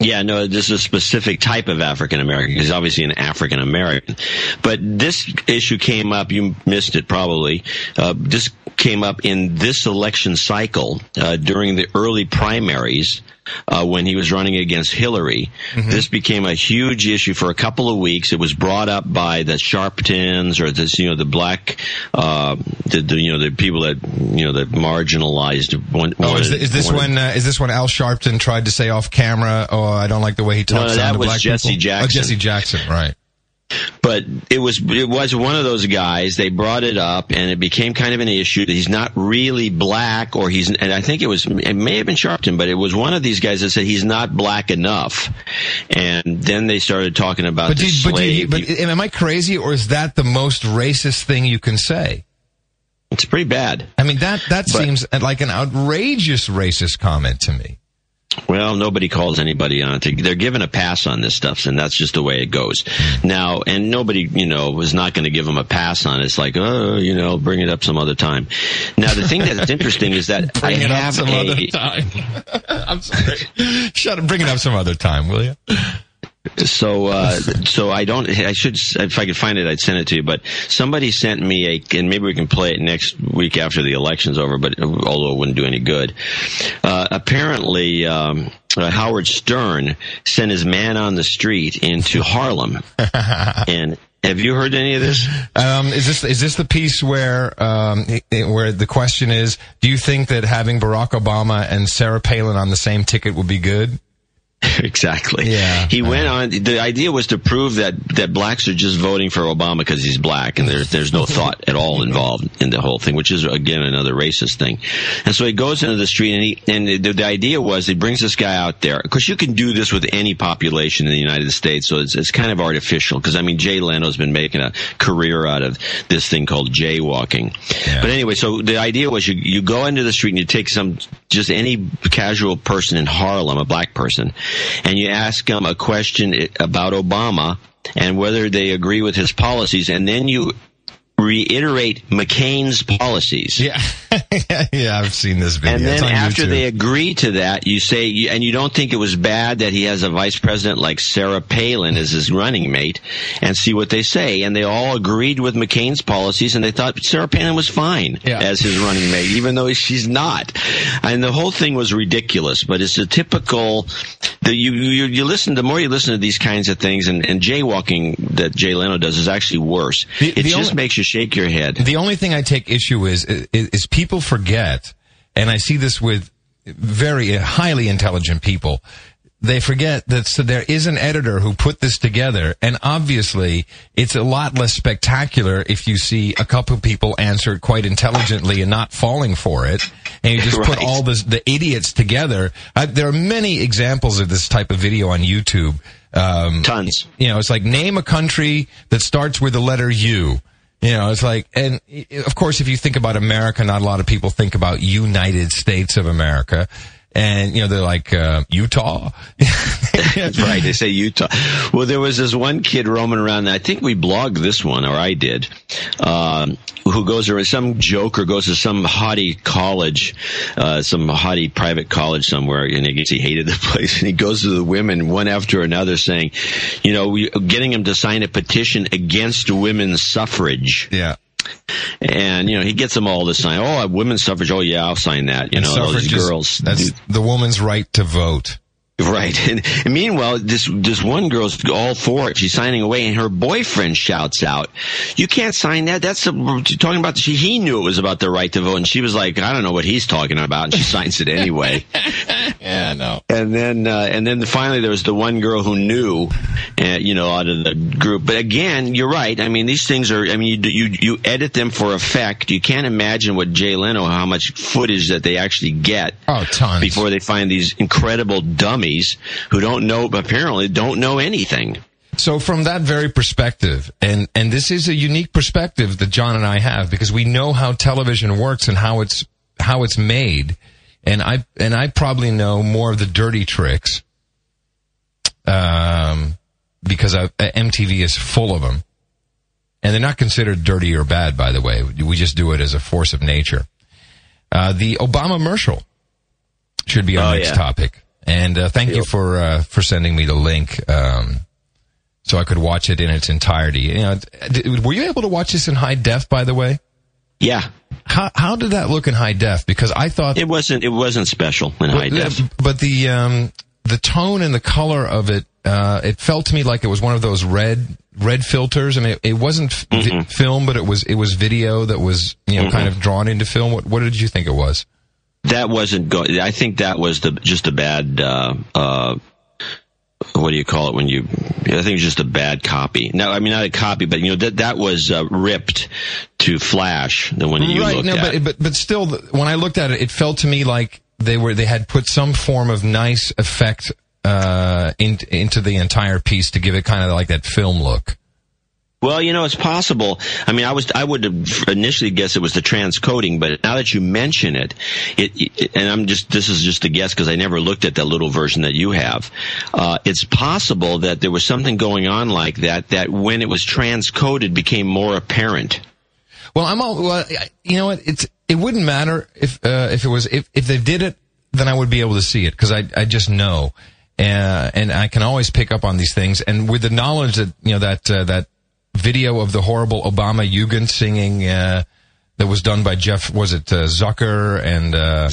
Yeah, no, this is a specific type of African American. He's obviously an African American. But this issue came up, you missed it probably. Uh, this came up in this election cycle uh, during the early primaries uh, when he was running against Hillary. Mm-hmm. This became a huge issue for a couple of weeks. It was brought up by the Sharptons or this, you know, the black, uh, the, the, you know, the people that, you know, that marginalized. One, oh, is, is, this when uh, is this when Al Sharpton tried to say off camera? Oh, I don't like the way he talks no, that was Jesse people? Jackson. Oh, Jesse Jackson, right? But it was it was one of those guys. They brought it up, and it became kind of an issue. He's not really black, or he's and I think it was it may have been Sharpton, but it was one of these guys that said he's not black enough. And then they started talking about but, the do, but, do but am I crazy, or is that the most racist thing you can say? it's pretty bad. I mean that that But- seems like an outrageous racist comment to me. Well, nobody calls anybody on it. They're given a pass on this stuff, and that's just the way it goes. Now, and nobody, you know, was not going to give them a pass on it. It's like, oh, you know, bring it up some other time. Now, the thing that's interesting is that I Bring it up have some a, other time. I'm sorry. Shut up. Bring it up some other time, will you? So, uh, so I don't. I should, if I could find it, I'd send it to you. But somebody sent me a, and maybe we can play it next week after the election's over. But although it wouldn't do any good, uh, apparently um, uh, Howard Stern sent his man on the street into Harlem, and. Have you heard any of this? Um, is this is this the piece where um, where the question is? Do you think that having Barack Obama and Sarah Palin on the same ticket would be good? exactly. Yeah. He went on. The idea was to prove that that blacks are just voting for Obama because he's black, and there's there's no thought at all involved in the whole thing, which is again another racist thing. And so he goes into the street, and he and the, the idea was he brings this guy out there because you can do this with any population in the United States, so it's it's kind of artificial. Because I mean, Jay Leno's been making a career out of this thing called jaywalking. Yeah. But anyway, so the idea was you you go into the street and you take some just any casual person in Harlem, a black person, and you ask them a question about Obama and whether they agree with his policies, and then you reiterate McCain's policies. Yeah, yeah, I've seen this video. And then after YouTube. they agree to that, you say, and you don't think it was bad that he has a vice president like Sarah Palin as his running mate, and see what they say. And they all agreed with McCain's policies, and they thought Sarah Palin was fine Yeah. as his running mate, even though she's not. And the whole thing was ridiculous. But it's a typical. The, you, you you listen. The more you listen to these kinds of things, and, and jaywalking that Jay Leno does is actually worse. The- it the just only- makes you shake your head. The only thing I take issue is, is is people forget, and I see this with very highly intelligent people. They forget that so there is an editor who put this together, and obviously it's a lot less spectacular if you see a couple of people answer it quite intelligently and not falling for it, and you just put all this, the idiots together. I, there are many examples of this type of video on YouTube. Um, Tons. you know, it's like name a country that starts with the letter U. You know, it's like, and of course, if you think about America, not a lot of people think about United States of America. And, you know, they're like, uh, Utah. That's right. They say Utah. Well, there was this one kid roaming around. I think we blogged this one, or I did, um, who goes around some joker goes to some haughty college, uh, some haughty private college somewhere, and I guess he hated the place. And he goes to the women one after another, saying, you know, we, getting them to sign a petition against women's suffrage. Yeah. And you know, he gets them all to sign. Oh, women's suffrage. Oh, yeah, I'll sign that. You And know, those girls. That's the woman's right to vote. Right. And, and meanwhile, this this one girl's all for it. She's signing away, and her boyfriend shouts out, "You can't sign that. That's a, talking about." She, he knew it was about the right to vote, and she was like, "I don't know what he's talking about," and she signs it anyway. yeah, no. And then uh, and then finally there was the one girl who knew, uh, you know, out of the group. But again, you're right. I mean, these things are. I mean, you you you edit them for effect. You can't imagine what Jay Leno how much footage that they actually get. Oh, tons. Before they find these incredible dummies who don't know, apparently don't know anything. So from that very perspective, and, and this is a unique perspective that John and I have because we know how television works and how it's, how it's made. And I, and I probably know more of the dirty tricks, um, because I, MTV is full of them. And they're not considered dirty or bad, by the way. We just do it as a force of nature. Uh, the Obama commercial should be our Oh, next yeah. topic. And uh, thank you for uh, for sending me the link, um, so I could watch it in its entirety. You know, were you able to watch this in high def? By the way, Yeah, how how did that look in high def? Because I thought, it wasn't. It wasn't special in high def. but the um, the tone and the color of it, uh, it felt to me like it was one of those red red filters. I mean, it, it wasn't f- vi- film, but it was it was video that was you know kind of drawn into film. What what did you think it was? That wasn't good. I think that was the just a bad. Uh, uh, what do you call it when you? I think it's just a bad copy. No, I mean not a copy, but you know that that was uh, ripped to flash. The one that you right looked no at. but but but still when i looked at it it felt to me like they were they had put some form of nice effect uh in, into the entire piece to give it kind of like that film look Well, you know, it's possible. I mean, I was, I would initially guessed it was the transcoding, but now that you mention it, it, it and I'm just, this is just a guess because I never looked at that little version that you have. Uh, it's possible that there was something going on like that, that when it was transcoded became more apparent. well i'm all well, you know what it's it wouldn't matter if uh if it was if if they did it then i would be able to see it because i i just know uh, and i can always pick up on these things and with the knowledge that you know that uh, that video of the horrible obama jugend singing uh that was done by jeff was it uh, zucker and uh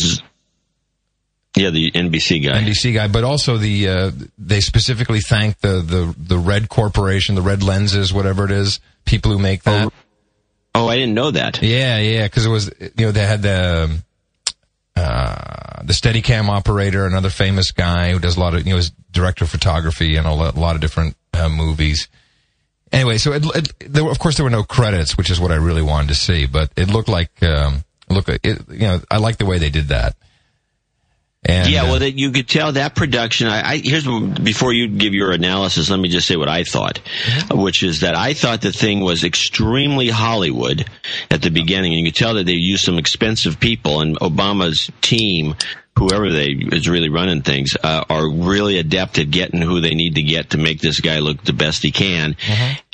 Yeah, the NBC guy. NBC guy, but also the uh, they specifically thank the the the Red Corporation, the Red Lenses, whatever it is, people who make that. Oh, I didn't know that. Yeah, yeah, because it was you know they had the uh, the Steadicam operator, another famous guy who does a lot of you know is director of photography and a lot, a lot of different uh, movies. Anyway, so it, it, there were, of course there were no credits, which is what I really wanted to see, but it looked like um, like it, you know I like the way they did that. And, yeah, uh, well, that you could tell that production. I, I here's before you give your analysis. Let me just say what I thought, which is that I thought the thing was extremely Hollywood at the beginning, and you could tell that they used some expensive people, and Obama's team. Whoever they is really running things uh, are really adept at getting who they need to get to make this guy look the best he can.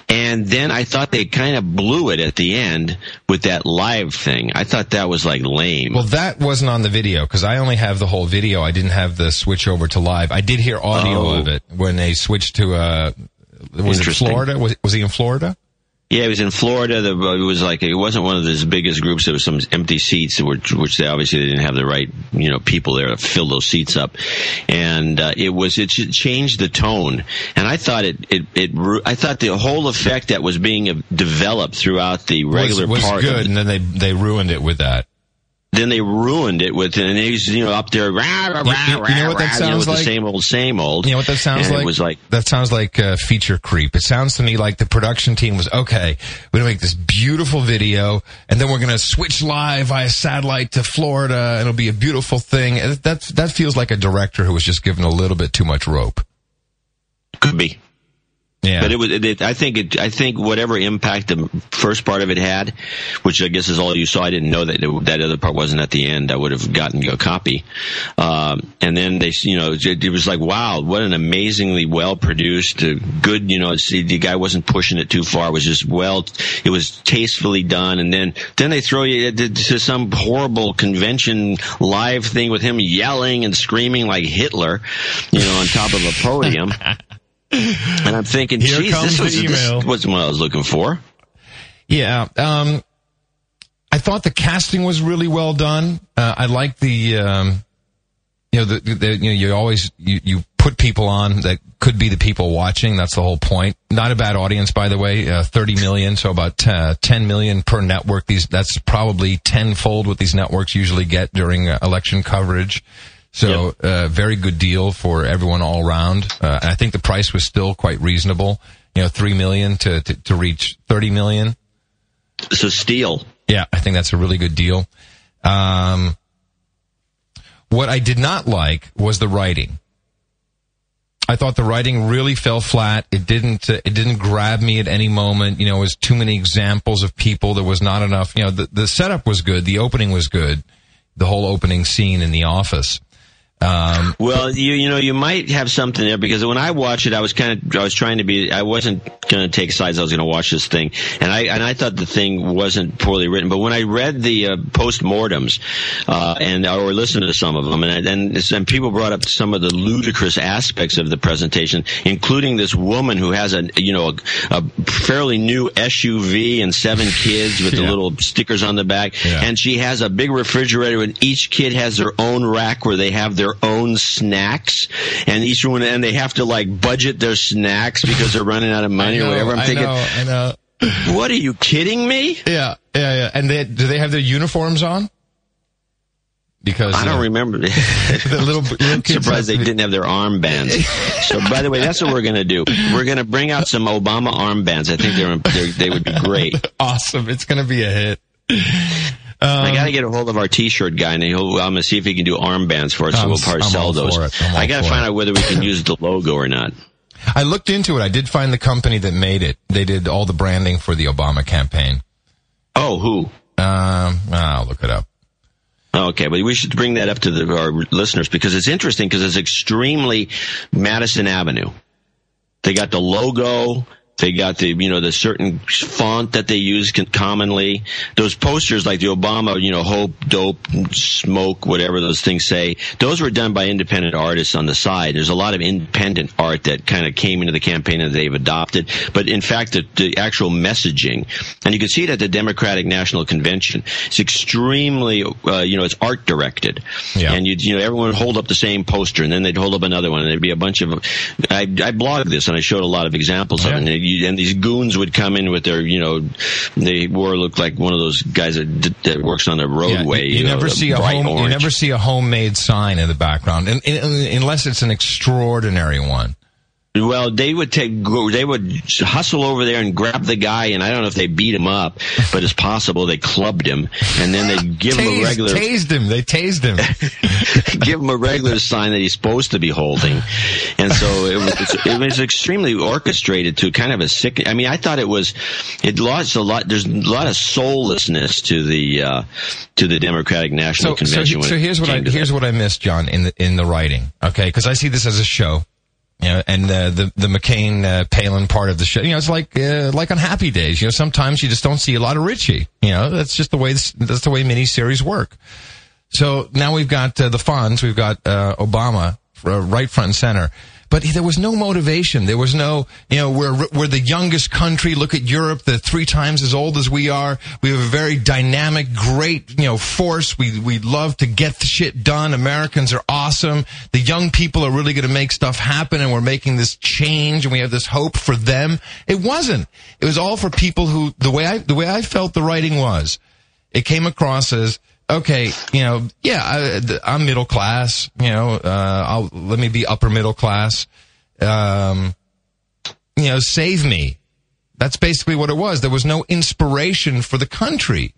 And then I thought they kind of blew it at the end with that live thing. I thought that was like lame. Well, that wasn't on the video because I only have the whole video. I didn't have the switch over to live. I did hear audio Oh. of it when they switched to uh was it Florida? Was was he in Florida? Yeah, it was in Florida. The, it was like it wasn't one of those biggest groups. There was some empty seats, which, which they obviously they didn't have the right you know people there to fill those seats up, and uh, it was it changed the tone. And I thought it it, it I thought the whole effect that was being uh, developed throughout the regular was, was part. of good, it- and then they they ruined it with that. Then they ruined it with and he's you know up there. Rah, rah, You- you- you know what that sounds with like? The same old, same old. You know what that sounds And like? It was like that sounds like uh, feature creep. It sounds to me like the production team was okay. We're gonna make this beautiful video, and then we're gonna switch live via satellite to Florida, and it'll be a beautiful thing. That that feels like a director who was just given a little bit too much rope. could be. Yeah, But it was. It, I think. It, I think whatever impact the first part of it had, which I guess is all you saw. I didn't know that it, that other part wasn't at the end. I would have gotten you a copy. Um, and then they, you know, it, it was like, wow, what an amazingly well produced, uh, good. You know, see, the guy wasn't pushing it too far. It was just well. It was tastefully done. And then then they throw you to, to some horrible convention live thing with him yelling and screaming like Hitler, you know, on top of a podium. And I'm thinking, Here geez, this, was, this email." wasn't what I was looking for. Yeah. Um, I thought the casting was really well done. Uh, I like the, um, you know, the, the, you know, you always, you, you put people on that could be the people watching. That's the whole point. Not a bad audience, by the way. Uh, 30 million, so about uh, 10 million per network. These that's probably tenfold what these networks usually get during uh, election coverage. So, yep. uh, very good deal for everyone all around. Uh, I think the price was still quite reasonable. You know, three million to to, to reach 30 million. So steal. Yeah, I think that's a really good deal. Um, what I did not like was the writing. I thought the writing really fell flat. It didn't. Uh, it didn't grab me at any moment. You know, it was too many examples of people. There was not enough. You know, the the setup was good. The opening was good. The whole opening scene in the office. Um, well, you you know you might have something there because when I watched it, I was kind of I was trying to be I wasn't going to take sides. I was going to watch this thing, and I and I thought the thing wasn't poorly written. But when I read the uh, post mortems uh, and or listened to some of them, and and and people brought up some of the ludicrous aspects of the presentation, including this woman who has a you know a, a fairly new SUV and seven kids with yeah. the little stickers on the back, yeah. and she has a big refrigerator, and each kid has their own rack where they have their own snacks, and each one, and they have to like budget their snacks because they're running out of money know, or whatever. I'm I thinking, know, I know. what are you kidding me? Yeah, yeah, yeah. And they, do they have their uniforms on? Because I don't uh, remember. the little, little kids surprised they didn't have their armbands. so, by the way, that's what we're going to do. We're going to bring out some Obama armbands. I think they're, they're they would be great. awesome! It's going to be a hit. Um, I got to get a hold of our T-shirt guy, and he'll, I'm gonna see if he can do armbands for us. So we'll probably sell those. I got to find it. out whether we can use the logo or not. I looked into it. I did find the company that made it. They did all the branding for the Obama campaign. Oh, who? Um, I'll look it up. Okay, but we should bring that up to the, our listeners because it's interesting because it's extremely Madison Avenue. They got the logo. They got the, you know, the certain font that they use commonly. Those posters like the Obama, you know, hope, dope, smoke, whatever those things say, those were done by independent artists on the side. There's a lot of independent art that kind of came into the campaign that they've adopted. But in fact, the, the actual messaging, and you can see it at the Democratic National Convention, it's extremely, uh, you know, it's art directed. Yeah. And you, you know, everyone would hold up the same poster and then they'd hold up another one and there'd be a bunch of, I, I blogged this and I showed a lot of examples yeah. of it you, and these goons would come in with their, you know, they wore looked like one of those guys that, that works on the roadway. Yeah, you, you, you, never see a home, orange. you never see a homemade sign in the background, and, and, unless it's an extraordinary one. Well, they would take, they would hustle over there and grab the guy, and I don't know if they beat him up, but it's possible they clubbed him, and then they give him a regular, tased him, they tased him, give him a regular sign that he's supposed to be holding, and so it was, it was extremely orchestrated to kind of a sick. I mean, I thought it was, it lost a lot. There's a lot of soullessness to the uh, to the Democratic National so, Convention. So, so here's what I here's that. what I missed, John, in the in the writing. Okay, because I see this as a show you know, and uh, the the McCain uh, Palin part of the show. You know, it's like uh, like on Happy Days. You know, sometimes you just don't see a lot of Richie. You know, that's just the way this, that's the way miniseries work. So now we've got uh, the funds, we've got uh, Obama uh, right front and center but there was no motivation. There was no, you know, we're, we're the youngest country. Look at Europe. They're three times as old as we are. We have a very dynamic, great, you know, force. We, we love to get the shit done. Americans are awesome. The young people are really going to make stuff happen and we're making this change and we have this hope for them. It wasn't. It was all for people who, the way I, the way I felt the writing was, it came across as, okay, you know, yeah, I, am middle class, you know, uh, I'll, let me be upper middle class. Um, you know, save me. That's basically what it was. There was no inspiration for the country.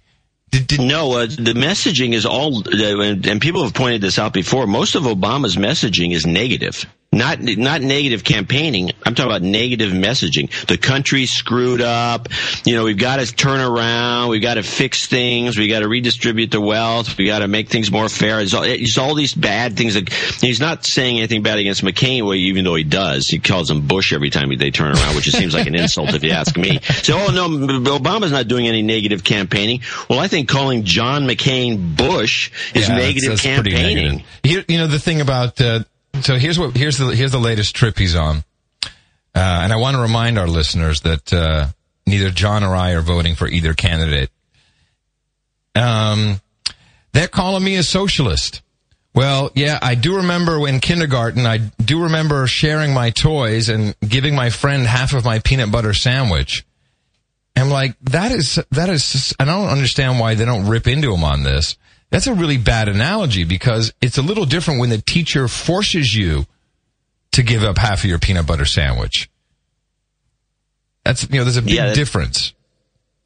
Did, did, no, uh, the messaging is all, uh, and people have pointed this out before. Most of Obama's messaging is negative. Not not negative campaigning. I'm talking about negative messaging. The country's screwed up. You know, we've got to turn around. We've got to fix things. We've got to redistribute the wealth. We've got to make things more fair. It's all, it's all these bad things. That, he's not saying anything bad against McCain, well, even though he does. He calls him Bush every time they turn around, which seems like an insult if you ask me. So, oh no, Obama's not doing any negative campaigning. Well, I think calling John McCain Bush is yeah, negative that's, that's campaigning. Negative. You, you, know the thing about. Uh, so here's what here's the here's the latest trip he's on, uh, and I want to remind our listeners that uh, neither John or I are voting for either candidate. Um, they're calling me a socialist. Well, yeah, I do remember in kindergarten, I do remember sharing my toys and giving my friend half of my peanut butter sandwich. I'm like, that is, that is, I don't understand why they don't rip into him on this. That's a really bad analogy because it's a little different when the teacher forces you to give up half of your peanut butter sandwich. That's, you know, there's a big Yeah, difference.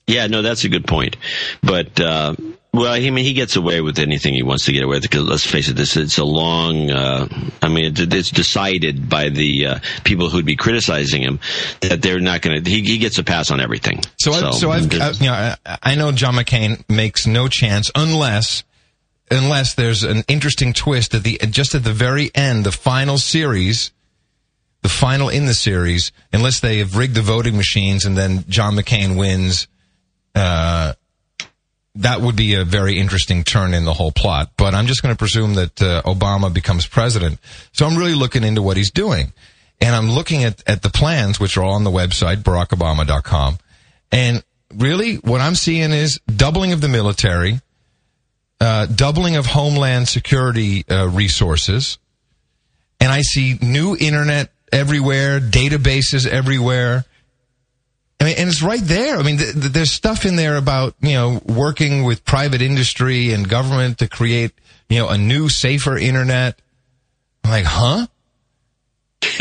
Yeah, no, that's a good point. But uh, well, I mean, he gets away with anything he wants to get away with. Because let's face it, this it's a long. Uh, I mean, it, it's decided by the uh, people who'd be criticizing him that they're not going to. He, he gets a pass on everything. So, I, so I've, I, you know, I, I know John McCain makes no chance unless, unless there's an interesting twist at the, just at the very end, the final series, the final in the series, unless they have rigged the voting machines and then John McCain wins, uh, that would be a very interesting turn in the whole plot. But I'm just going to presume that uh, Obama becomes president. So I'm really looking into what he's doing. And I'm looking at, at the plans, which are all on the website, barackobama.com. And really, what I'm seeing is doubling of the military, uh, doubling of homeland security uh, resources, and I see new internet everywhere, databases everywhere. I mean, and it's right there. I mean, th- th- there's stuff in there about, you know, working with private industry and government to create, you know, a new, safer internet. I'm like, huh?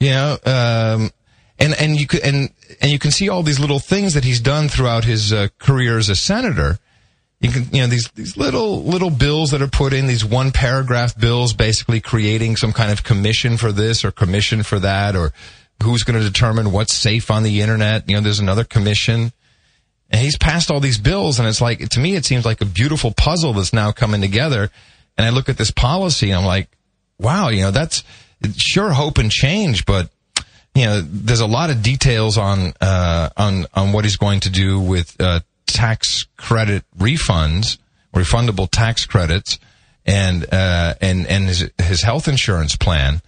you know, um, and, and you could, and, and you can see all these little things that he's done throughout his uh, career as a senator. You can, you know, these, these little, little bills that are put in, these one paragraph bills basically creating some kind of commission for this or commission for that or who's going to determine what's safe on the internet. You know, there's another commission. And he's passed all these bills and it's like, to me, it seems like a beautiful puzzle that's now coming together. And I look at this policy and I'm like, wow, you know, that's sure hope and change, but you know, there's a lot of details on, uh, on, on what he's going to do with, uh, tax credit refunds, refundable tax credits and, uh, and, and his, his health insurance plan,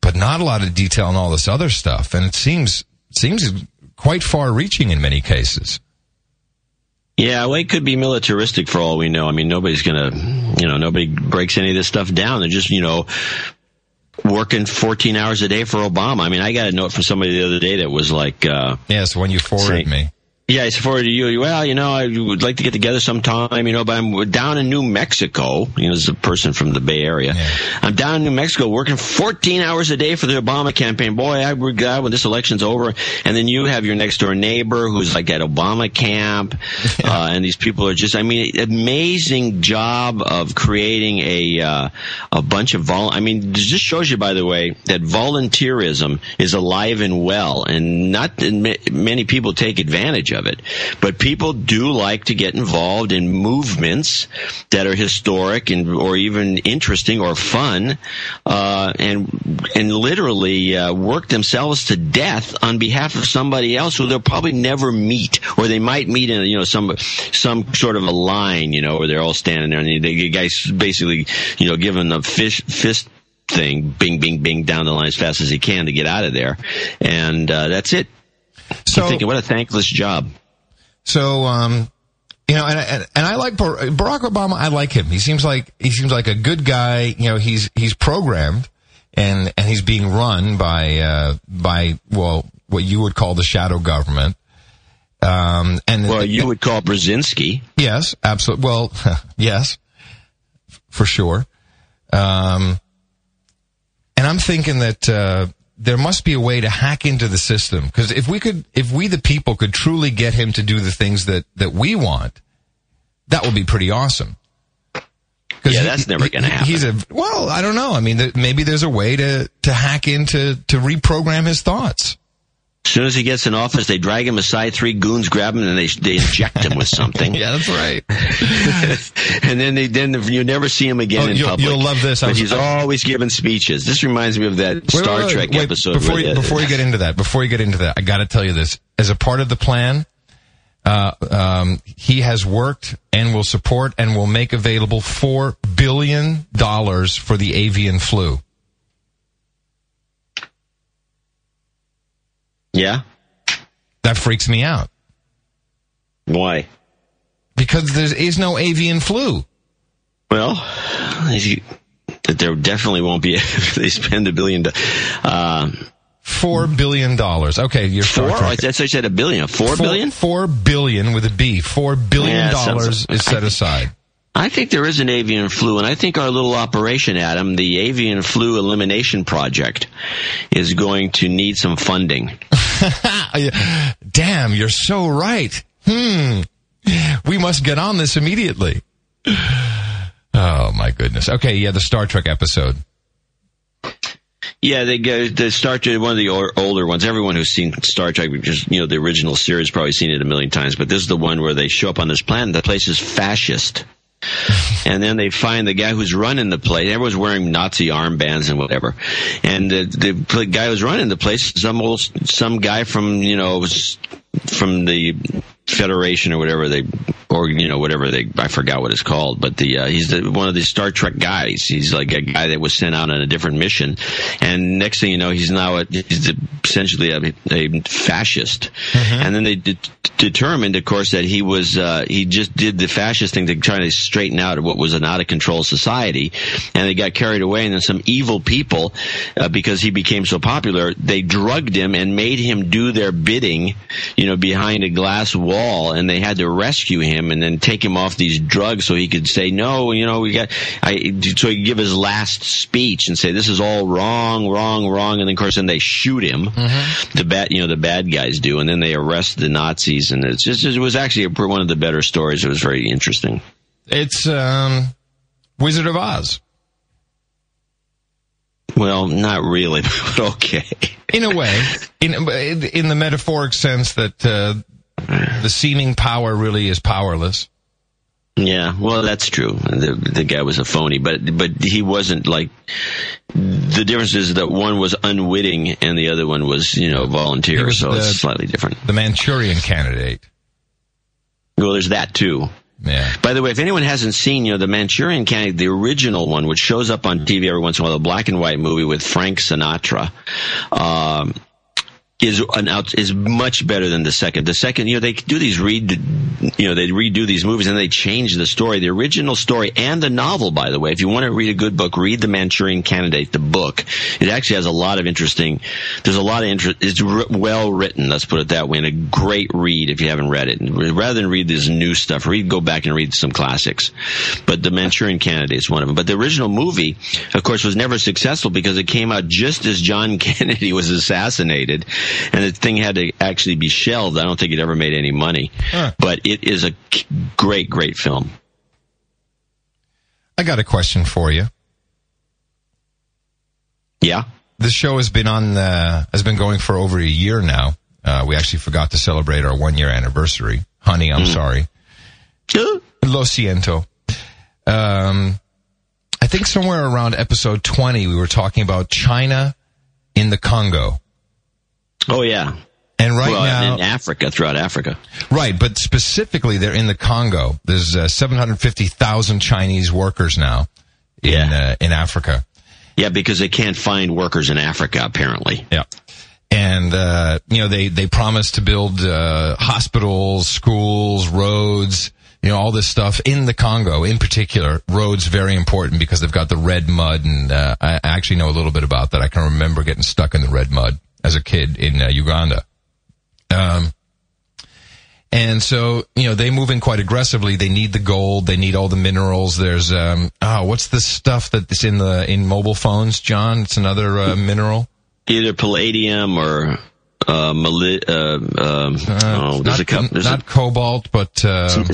but not a lot of detail on all this other stuff. And it seems, seems quite far reaching in many cases. Yeah, well, it could be militaristic for all we know. I mean, nobody's gonna, you know, nobody breaks any of this stuff down. They're just, you know, working 14 hours a day for Obama. I mean, I got a note from somebody the other day that was like, uh, Yes, when you forwarded Say- me. Yeah, I forwarded to you. Well, you know, I would like to get together sometime, you know, but I'm down in New Mexico. You know, as a person from the Bay Area. Yeah. I'm down in New Mexico working 14 hours a day for the Obama campaign. Boy, I would glad when this election's over. And then you have your next door neighbor who's like at Obama camp. Uh, and these people are just, I mean, amazing job of creating a, uh, a bunch of vol, I mean, this just shows you, by the way, that volunteerism is alive and well and not ma- many people take advantage of it. But people do like to get involved in movements that are historic and or even interesting or fun, uh, and and literally uh, work themselves to death on behalf of somebody else who they'll probably never meet, or they might meet in you know some some sort of a line, you know, where they're all standing there and the, guy's basically you know giving a fish fist thing, bing, bing, bing, down the line as fast as he can to get out of there, and uh, that's it. So, I'm thinking, what a thankless job. So, um, you know, and, and, and I like Bar- Barack Obama. I like him. He seems like he seems like a good guy. You know, he's he's programmed and and he's being run by uh, by well, what you would call the shadow government. Um, and Well, you would call Brzezinski. yes, absolutely. Well, yes, for sure. Um, and I'm thinking that uh, there must be a way to hack into the system because if we could, if we the people could truly get him to do the things that that we want, that would be pretty awesome. Yeah, he- that's never gonna happen. He's a well, I don't know. I mean, th- maybe there's a way to to hack into to reprogram his thoughts. As soon as he gets in office, they drag him aside. Three goons grab him and they they inject him with something. Yeah, that's right. and then they then you never see him again Oh, in you'll- public. you'll love this. But was- he's always giving speeches. This reminds me of that Star wait, wait, Trek wait, episode. Before where you, before you get into that, before you get into that, I got to tell you this. As a part of the plan, uh, um, he has worked and will support and will make available four billion dollars for the avian flu. Yeah, That freaks me out why? because there is no avian flu. Well, that there definitely won't be if they spend a billion. Uh, Four billion dollars. Okay, you're four. I said, I said a billion. Four, four billion. Four billion with a B. Four billion dollars is set aside. I think there is an avian flu, and I think our little operation, Adam, the avian flu elimination project, is going to need some funding. Damn, you're so right. Hmm. We must get on this immediately. Oh my goodness. Okay, yeah, the Star Trek episode. Yeah, they go the Star Trek, one of the older ones. Everyone who's seen Star Trek, just you know, the original series, probably seen it a million times. But this is the one where they show up on this planet. The place is fascist, and then they find the guy who's running the place. Everyone's wearing Nazi armbands and whatever, and the, the guy who's running the place, some old, some guy from you know, from the Federation or whatever they, or you know, whatever they, I forgot what it's called, but the uh, he's the, one of the Star Trek guys. He's like a guy that was sent out on a different mission, and next thing you know, he's now a, he's essentially a, a fascist. And then they de- determined, of course, that he was uh, he just did the fascist thing to try to straighten out what was an out of control society, and they got carried away. And then some evil people, uh, because he became so popular, they drugged him and made him do their bidding, you know, behind a glass wall, and they had to rescue him and then take him off these drugs so he could say no, you know, we got, I, so he could give his last speech and say this is all wrong, wrong, wrong, and then of course then they shoot him, the bad, you know, the bad guys do, and then they arrest the Nazis, and it's just it was actually a, one of the better stories. It was very interesting. It's um, Wizard of Oz. Well, not really, but okay. In a way, in in the metaphoric sense that uh, the seeming power really is powerless. Yeah, well, that's true. The the guy was a phony, but but he wasn't like. The difference is that one was unwitting and the other one was, you know, volunteer. So the- it's slightly different. The Manchurian Candidate. Well, there's that too. Yeah. By the way, if anyone hasn't seen, you know, the Manchurian Candidate, the original one, which shows up on TV every once in a while, the black and white movie with Frank Sinatra, um, is an out, is much better than the second. The second, you know, they do these read, you know, they redo these movies and they change the story. The original story and the novel, by the way, if you want to read a good book, read the Manchurian Candidate, the book. It actually has a lot of interesting. There's a lot of interest. It's r- well written. Let's put it that way, and a great read if you haven't read it. Rather than read this new stuff, read go back and read some classics. But the Manchurian Candidate is one of them. But the original movie, of course, was never successful because it came out just as John Kennedy was assassinated, and the thing had to actually be shelved. I don't think it ever made any money. Huh. But it is a great, great film. I got a question for you. Yeah. This show has been on uh, has been going for over a year now. Uh, we actually forgot to celebrate our one year anniversary. Honey, I'm sorry. Lo siento. Um, I think somewhere around episode 20, we were talking about China in the Congo. Oh yeah. And right well, now, in Africa, throughout Africa. right, but specifically they're in the Congo. There's uh, 750,000 Chinese workers now in, Yeah. uh, in Africa. Yeah, because they can't find workers in Africa, apparently. Yeah. And, uh, you know, they, they promised to build, uh, hospitals, schools, roads, you know, all this stuff in the Congo in particular. Roads very important because they've got the red mud and, uh, I actually know a little bit about that. I can remember getting stuck in the red mud as a kid in uh, Uganda. Um, and so, you know, they move in quite aggressively. They need the gold. They need all the minerals. There's, um, oh, what's the stuff that's in the, in mobile phones, John? It's another, uh, mineral. Either palladium or uh, mali- uh, um, oh, there's not, a. Not a, cobalt, but um,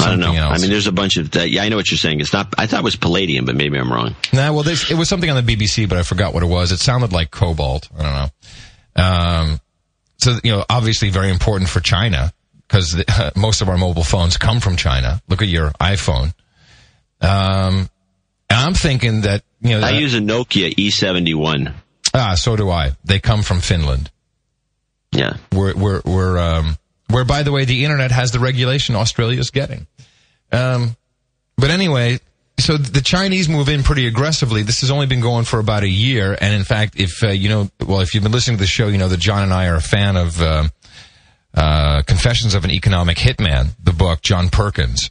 I don't know. else. I mean, there's a bunch of. That. Yeah, I know what you're saying. It's not. I thought it was palladium, but maybe I'm wrong. nah, well, this, it was something on the BBC, but I forgot what it was. It sounded like cobalt. I don't know. Um, so you know, obviously very important for China because uh, most of our mobile phones come from China. Look at your iPhone. Um, I'm thinking that you know, I use a Nokia E E71. ah, so do I. They come from Finland. Yeah. We're, we're, we're, um, where by the way, the internet has the regulation Australia's getting. Um, but anyway, so the Chinese move in pretty aggressively. This has only been going for about a year. And in fact, if, uh, you know, well, if you've been listening to the show, you know that John and I are a fan of, um uh, Confessions of an Economic Hitman, the book, John Perkins.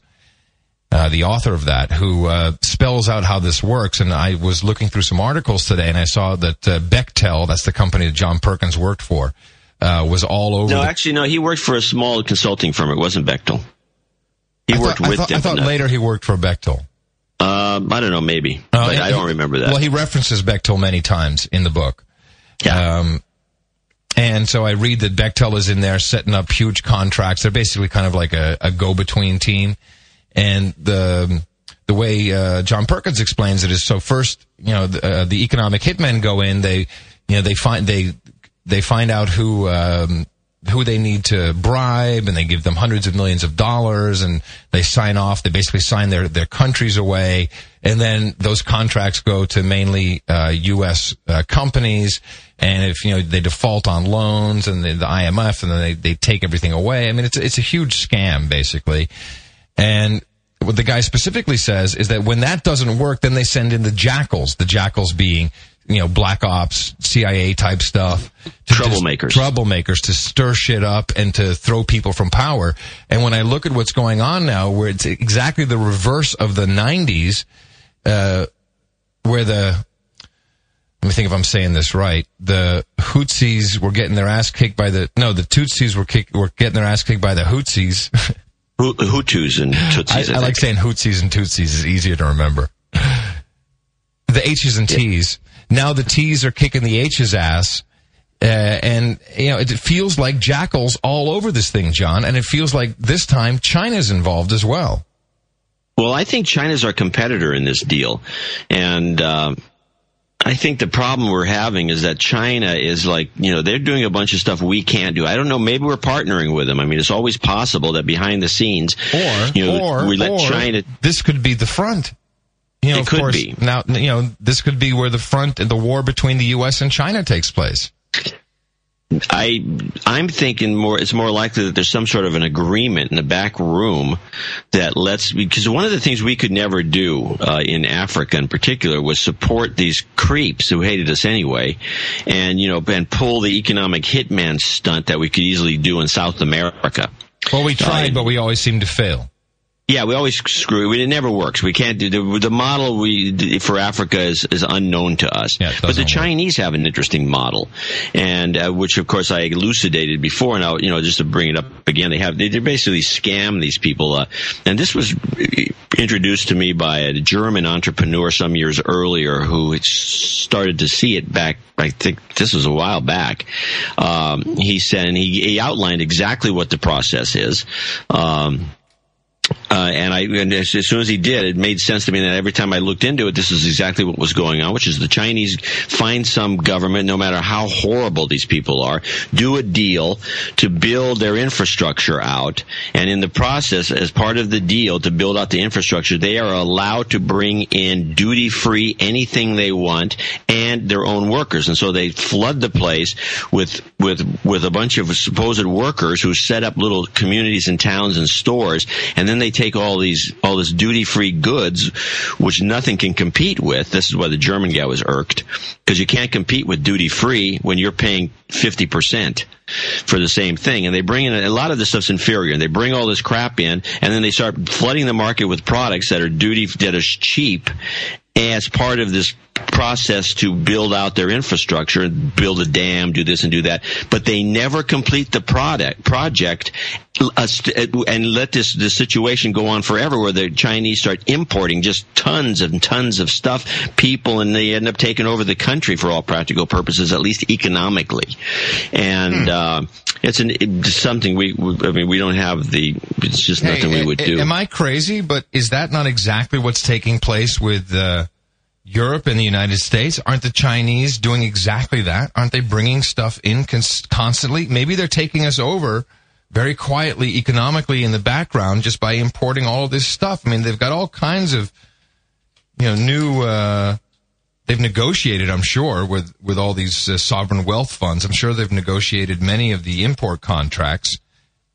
uh, the author of that, who uh, spells out how this works. And I was looking through some articles today, and I saw that uh, Bechtel, that's the company that John Perkins worked for, uh, was all over. No, the- actually, no. He worked for a small consulting firm. It wasn't Bechtel. He I worked thought, I with thought. I thought later he worked for Bechtel. Um, I don't know, maybe, Uh, but I don't remember that. Well, he references Bechtel many times in the book. yeah. Um, and so I read that Bechtel is in there setting up huge contracts. They're basically kind of like a, a go-between team. And the the way uh, John Perkins explains it is so first, you know, the, uh, the economic hitmen go in. They, you know, they find they they find out who um, who they need to bribe, and they give them hundreds of millions of dollars, and they sign off. They basically sign their their countries away, and then those contracts go to mainly uh, U.S. Uh, companies. And if you know they default on loans and the, the IMF, and then they, they take everything away. I mean, it's it's a huge scam basically. And what the guy specifically says is that when that doesn't work, then they send in the jackals. The jackals being, you know, black ops, CIA type stuff. to Troublemakers. troublemakers to stir shit up and to throw people from power. And when I look at what's going on now, where it's exactly the reverse of the 90s, uh, where the, let me think if I'm saying this right. The Houthis were getting their ass kicked by the, no, the Tutsis were kick, were getting their ass kicked by the Houthis. Hu- Hutus and I, Tutsis. I, I like saying Hootsies and Tootsies is easier to remember. The H's and T's. Now the T's are kicking the H's ass. Uh, and, you know, it feels like jackals all over this thing, John. And it feels like this time China's involved as well. Well, I think China's our competitor in this deal, and uh, I think the problem we're having is that China is like, you know, they're doing a bunch of stuff we can't do. I don't know. Maybe we're partnering with them. I mean, it's always possible that behind the scenes, Or, you know, or, we let or China. this could be the front. You know, It of could course, be. now, you know, this could be where the front, the war between the U.S. and China takes place. I I'm thinking more. It's more likely that there's some sort of an agreement in the back room that lets because one of the things we could never do uh, in Africa in particular was support these creeps who hated us anyway, and you know and pull the economic hitman stunt that we could easily do in South America. Well, we tried, Uh, but we always seem to fail. Yeah, we always screw. It it never works. We can't do the, the model. We for Africa is, is unknown to us. Yeah, but the work. Chinese have an interesting model, and uh, which of course I elucidated before. Now you know just to bring it up again, they have they, they basically scam these people. Uh, and this was introduced to me by a German entrepreneur some years earlier who started to see it back. I think this was a while back. Um, he said, and he, he outlined exactly what the process is. Um, uh, and I, and as, as soon as he did, it made sense to me that every time I looked into it, this is exactly what was going on, which is the Chinese find some government, no matter how horrible these people are, do a deal to build their infrastructure out. And in the process, as part of the deal to build out the infrastructure, they are allowed to bring in duty free anything they want and their own workers. And so they flood the place with, with, with a bunch of supposed workers who set up little communities and towns and stores. And then they take all these, all this duty free goods, which nothing can compete with. This is why the German guy was irked. Because you can't compete with duty free when you're paying 50% for the same thing. And they bring in a lot of this stuff's inferior they bring all this crap in and then they start flooding the market with products that are duty, that are cheap as part of this process to build out their infrastructure, build a dam, do this and do that, but they never complete the product project uh, and let this this situation go on forever, where the Chinese start importing just tons and tons of stuff, people, and they end up taking over the country for all practical purposes, at least economically. And uh, it's an it's something we, we, I mean, we don't have the. It's just nothing we would do. Am I crazy? But is that not exactly what's taking place with uh, Europe and the United States? Aren't the Chinese doing exactly that? Aren't they bringing stuff in cons- constantly? Maybe they're taking us over very quietly, economically in the background, just by importing all this stuff. I mean, they've got all kinds of, you know, new. Uh, they've negotiated, I'm sure, with with all these uh, sovereign wealth funds. I'm sure they've negotiated many of the import contracts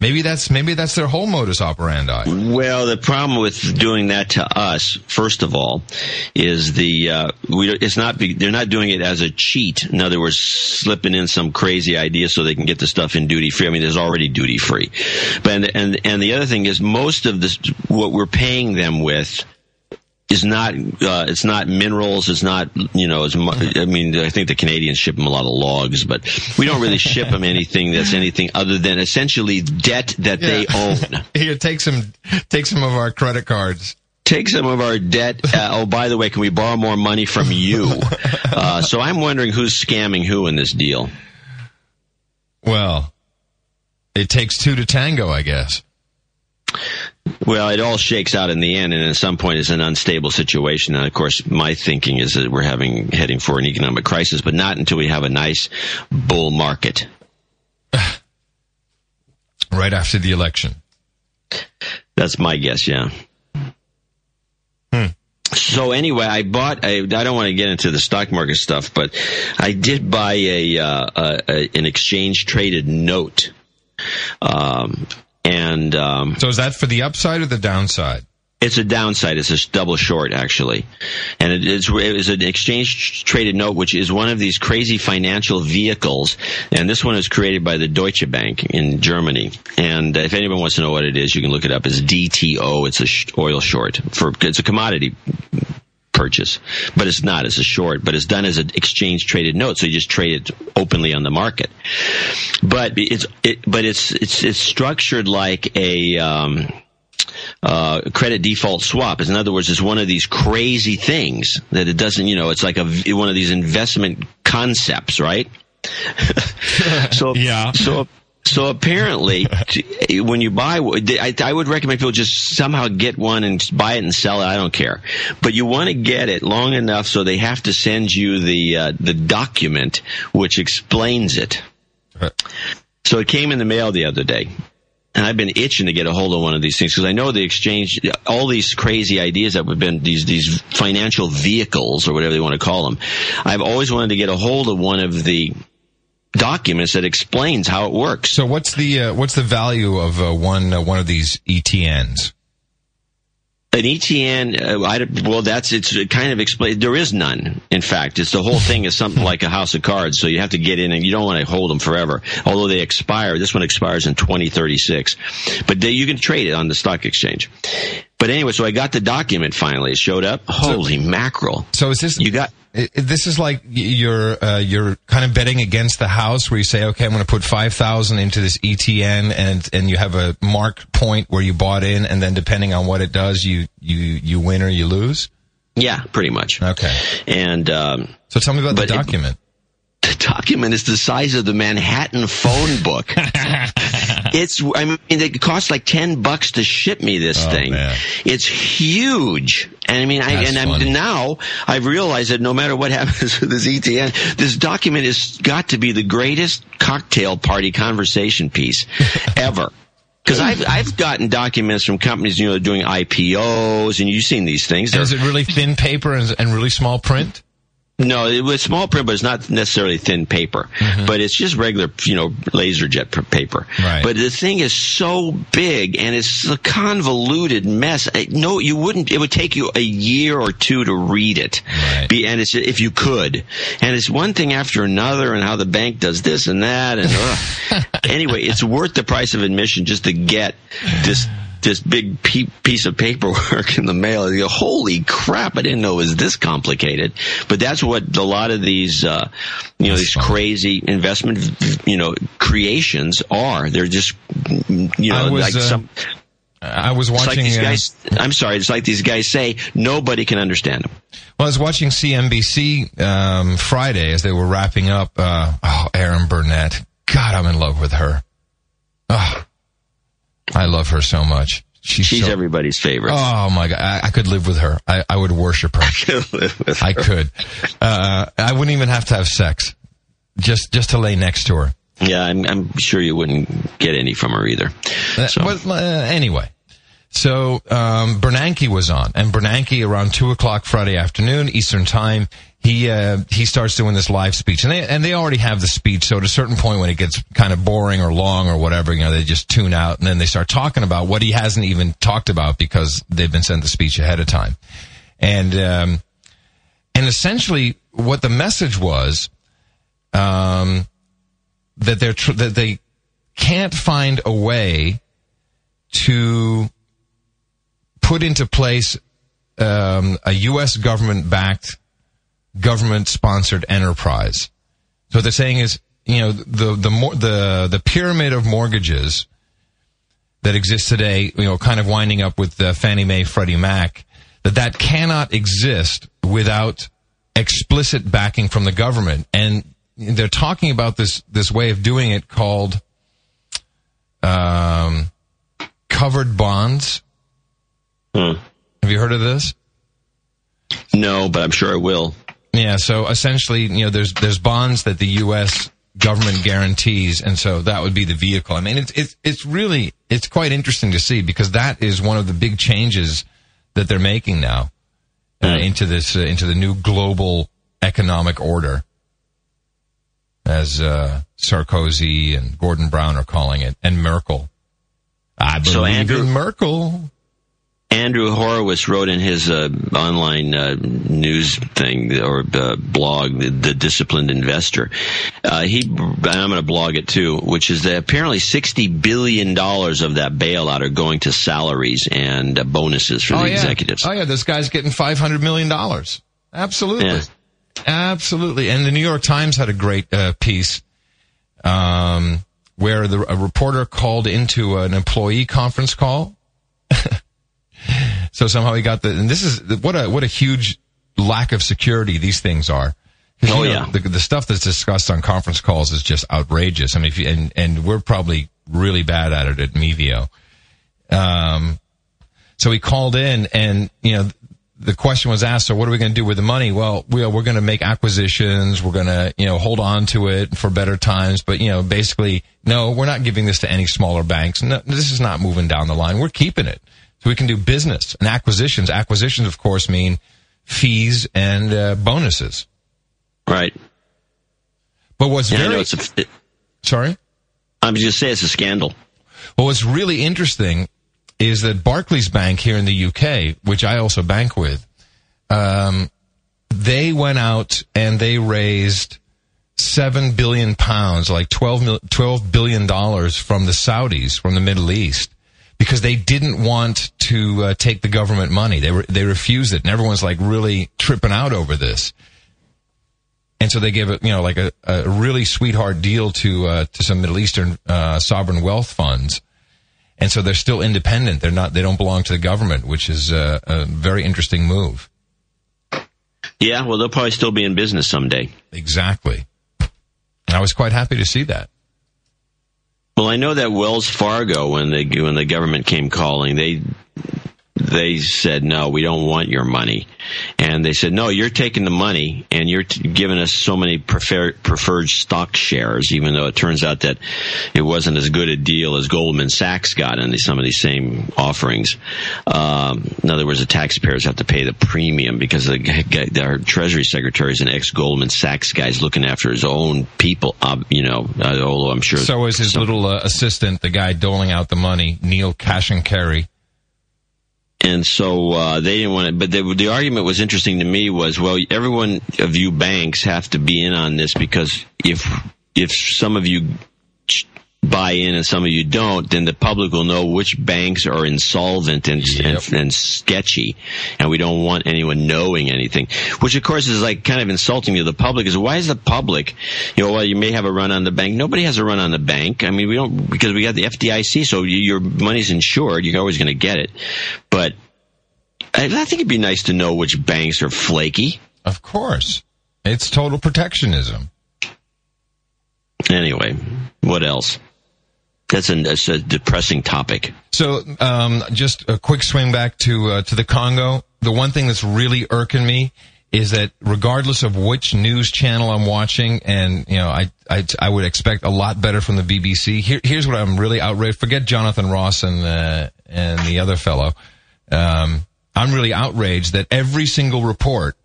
Maybe that's maybe that's their whole modus operandi. Well, the problem with doing that to us, first of all, is the uh, we, it's not they're not doing it as a cheat. In other words, slipping in some crazy idea so they can get the stuff in duty free. I mean, there's already duty free, but and and, and the other thing is most of this what we're paying them with is not uh, it's not minerals it's not you know as much, I mean I think the Canadians ship them a lot of logs but we don't really ship them anything that's anything other than essentially debt that yeah. they own. Here take some take some of our credit cards. Take some of our debt. Uh, oh by the way can we borrow more money from you? Uh, so I'm wondering who's scamming who in this deal. Well it takes two to tango I guess well, it all shakes out in the end, and at some point, it's an unstable situation. And of course, my thinking is that we're having heading for an economic crisis, but not until we have a nice bull market. right after the election. That's my guess. Yeah. Hmm. So anyway, I bought. A, I don't want to get into the stock market stuff, but I did buy a, uh, a, a an exchange traded note. Um, and um, so is that for the upside or the downside? It's a downside. It's a double short, actually, and it is, it is an exchange traded note, which is one of these crazy financial vehicles. And this one is created by the Deutsche Bank in Germany. And if anyone wants to know what it is, you can look it up. It's DTO. It's a oil short for it's a commodity purchase, but it's not. It's a short, but it's done as an exchange traded note, so you just trade it openly on the market. But it's it, but it's it's it's structured like a. Um, uh, credit default swap. Is In other words, it's one of these crazy things that it doesn't, you know, it's like a one of these investment concepts, right? so yeah. So so apparently, when you buy, I, would recommend people just somehow get one and buy it and sell it. I don't care, but you want to get it long enough so they have to send you the uh, the document which explains it. So it came in the mail the other day, and I've been itching to get a hold of one of these things because I know the exchange, all these crazy ideas that have been these these financial vehicles or whatever they want to call them. I've always wanted to get a hold of one of the documents that explains how it works. So what's the uh, what's the value of uh, one uh, one of these ETNs? An ETN, uh, I, well, that's it's kind of explained. There is none. In fact, it's the whole thing is something like a house of cards. So you have to get in, and you don't want to hold them forever. Although they expire, this one expires in 2036, but they, you can trade it on the stock exchange. But anyway, so I got the document finally. It showed up. Holy so, mackerel! So is this you got? this is like you're uh, you're kind of betting against the house where you say, okay, I'm going to put five thousand into this ETN, and and you have a mark point where you bought in, and then depending on what it does, you you you win or you lose. Yeah, pretty much. Okay. And um, so tell me about the document. It, the document is the size of the Manhattan phone book. it's, I mean, it costs like 10 bucks to ship me this oh, thing. Man. It's huge. And I mean, I, and I'm, now I've realized that no matter what happens with this ETN, this document has got to be the greatest cocktail party conversation piece ever. Because I've I've gotten documents from companies, you know, doing IPOs, and you've seen these things. Is it really thin paper and, and really small print? No, it was small print, but it's not necessarily thin paper. Mm-hmm. But it's just regular, you know, laser jet paper. Right. But the thing is so big and it's a convoluted mess. No, you wouldn't. It would take you a year or two to read it. Right. Be, and it's if you could. And it's one thing after another, and how the bank does this and that. And anyway, it's worth the price of admission just to get this this big piece of paperwork in the mail. You go, Holy crap! I didn't know it was this complicated. But that's what a lot of these, uh, you know, these crazy investment, you know, creations are. They're just, you know, was, like uh, some. I was watching. Like uh, guys, uh, I'm sorry. It's like these guys say nobody can understand them. Well, I was watching CNBC um, Friday as they were wrapping up. Uh, oh, Erin Burnett. God, I'm in love with her. Oh, I love her so much. She's, She's so, everybody's favorite. Oh my god, I, I, could live with her. I, I would worship her. I could live with her. I could. Uh, I wouldn't even have to have sex, just just to lay next to her. Yeah, I'm, I'm sure you wouldn't get any from her either. Uh, so. Uh, uh, anyway, so um, Bernanke was on, and Bernanke around two o'clock Friday afternoon Eastern time, he uh, he starts doing this live speech, and they and they already have the speech. So at a certain point, when it gets kind of boring or long or whatever, you know, they just tune out, and then they start talking about what he hasn't even talked about because they've been sent the speech ahead of time, and um, and essentially what the message was, um, that they're tr- that they can't find a way to put into place um, a U.S. government backed government sponsored enterprise. So what they're saying is, you know, the the more the the pyramid of mortgages that exists today, you know, kind of winding up with uh, Fannie Mae, Freddie Mac, that that cannot exist without explicit backing from the government. And they're talking about this this way of doing it called um, covered bonds. Hmm. Have you heard of this? No, but I'm sure I will. Yeah, so essentially, you know, there's there's bonds that the U.S. government guarantees, and so that would be the vehicle. I mean, it's it's it's really it's quite interesting to see because that is one of the big changes that they're making now uh, Mm. into this uh, into the new global economic order, as uh, Sarkozy and Gordon Brown are calling it, and Merkel. I believe So Andrew- in Merkel. Andrew Horowitz wrote in his uh, online uh, news thing or uh, blog, the, the Disciplined Investor. Uh, he, and I'm going to blog it too, which is that apparently 60 billion dollars of that bailout are going to salaries and uh, bonuses for the oh, yeah. executives. Oh yeah, this guy's getting five hundred million dollars. Absolutely, Yeah. absolutely. And the New York Times had a great uh, piece um, where the, a reporter called into an employee conference call. so somehow he got the, and this is what a what a huge lack of security these things are. Oh, you know, yeah. the, the stuff that's discussed on conference calls is just outrageous. I mean, if you, and and we're probably really bad at it at Mevio. Um, so he called in and, you know, the question was asked, so what are we going to do with the money? Well, we are, we're going to make acquisitions. We're going to, you know, hold on to it for better times. But, you know, basically, no, we're not giving this to any smaller banks. No, this is not moving down the line. We're keeping it. So we can do business and acquisitions. Acquisitions, of course, mean fees and uh, bonuses. Right. But what's Yeah, very, a, sorry? I'm just say it's a scandal. Well, what's really interesting is that Barclays Bank here in the UK, which I also bank with, um, they went out and they raised seven billion pounds, like 12, 12 billion dollars from the Saudis, from the Middle East, because they didn't want to uh, take the government money. They were, they refused it, and everyone's like really tripping out over this. And so they gave it, you know, like a, a really sweetheart deal to uh, to some Middle Eastern uh, sovereign wealth funds, and so they're still independent. They're not. They don't belong to the government, which is uh, a very interesting move. Yeah, well, they'll probably still be in business someday. Exactly. And I was quite happy to see that. Well, I know that Wells Fargo, when the when the government came calling, they they said no, we don't want your money, and they said no, you're taking the money and you're t- giving us so many prefer- preferred stock shares, even though it turns out that it wasn't as good a deal as Goldman Sachs got in some of these same offerings. Um, in other words, the taxpayers have to pay the premium because the, guy- our Treasury Secretary is an ex Goldman Sachs guy, is looking after his own people. Uh, you know, uh, although I'm sure So is his some- little uh, assistant, the guy doling out the money, Neil Cash and Carey. And so uh, they didn't want it. But the, the argument was interesting to me was, well, everyone of you banks have to be in on this because if if some of you buy in and some of you don't, then the public will know which banks are insolvent and, Yep. and, and sketchy, and we don't want anyone knowing anything. Which, of course, is like kind of insulting to the public. Is why is the public, you know, well, you may have a run on the bank. Nobody has a run on the bank. I mean, we don't because we got the FDIC, so you, your money's insured. You're always going to get it, but. I I think it'd be nice to know which banks are flaky. Of course. It's total protectionism. Anyway, what else? That's a, that's a depressing topic. So, um, just a quick swing back to uh, to the Congo. The one thing that's really irking me is that regardless of which news channel I'm watching, and you know, I I, I would expect a lot better from the BBC. Here, here's what I'm really outraged. Forget Jonathan Ross and uh, and the other fellow. Um, I'm really outraged that every single report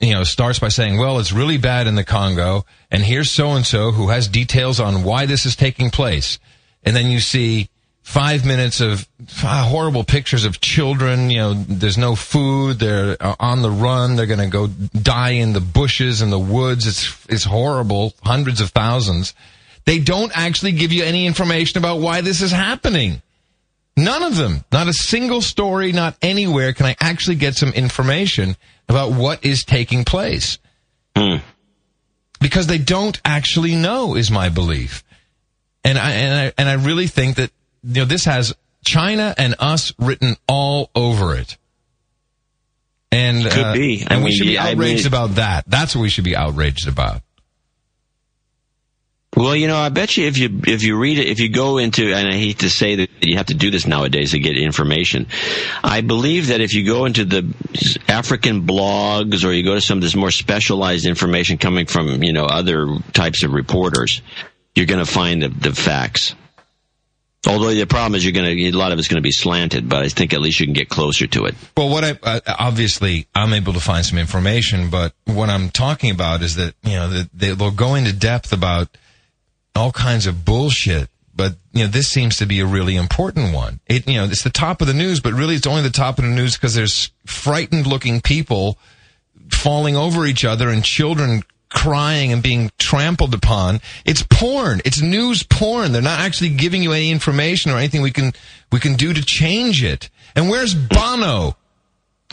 you know, starts by saying, well, it's really bad in the Congo, and here's so and so who has details on why this is taking place. And then you see five minutes of uh, horrible pictures of children. You know, there's no food. They're uh, on the run. They're going to go die in the bushes and the woods. It's, it's horrible. Hundreds of thousands. They don't actually give you any information about why this is happening. None of them. Not a single story, not anywhere can I actually get some information about what is taking place. Hmm. Because they don't actually know is my belief. And I, and I, and I really think that, you know, this has China and us written all over it. And, Could uh, be. I and we mean, should be I mean- outraged about that. That's what we should be outraged about. Well, you know, I bet you if you if you read it, if you go into, and I hate to say that you have to do this nowadays to get information. I believe that if you go into the African blogs or you go to some of this more specialized information coming from you know other types of reporters, you're going to find the, the facts. Although the problem is you're going to a lot of it's going to be slanted, but I think at least you can get closer to it. Well, what I uh, obviously I'm able to find some information, but what I'm talking about is that you know that they, they'll go into depth about all kinds of bullshit. But you know, this seems to be a really important one. It you know, it's the top of the news, but really it's only the top of the news because there's frightened looking people falling over each other and children crying and being trampled upon. It's porn. It's news porn. They're not actually giving you any information or anything we can we can do to change it. And where's Bono?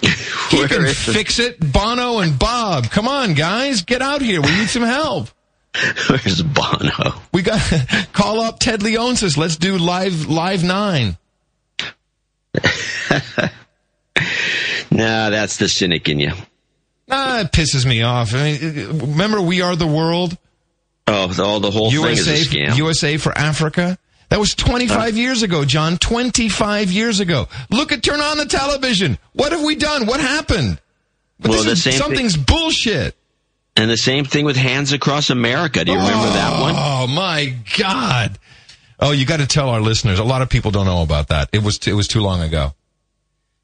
He Where can is it? fix it. Bono and Bob. Come on, guys. Get out here. We need some help. Where's Bono? We got call up Ted Leonsis. Let's do live live nine. Nah, that's the cynic in you. Ah, it pisses me off. I mean, remember we are the world. Oh, all the whole thing USA is a scam. USA for Africa. That was 25 years ago, John. 25 years ago. Look at turn on the television. What have we done? What happened? But Well, this the is- same thing- something's bullshit. and the same thing with Hands Across America. Do you remember that one? Oh my God. Oh, you got to tell our listeners. A lot of people don't know about that. It was it was too long ago.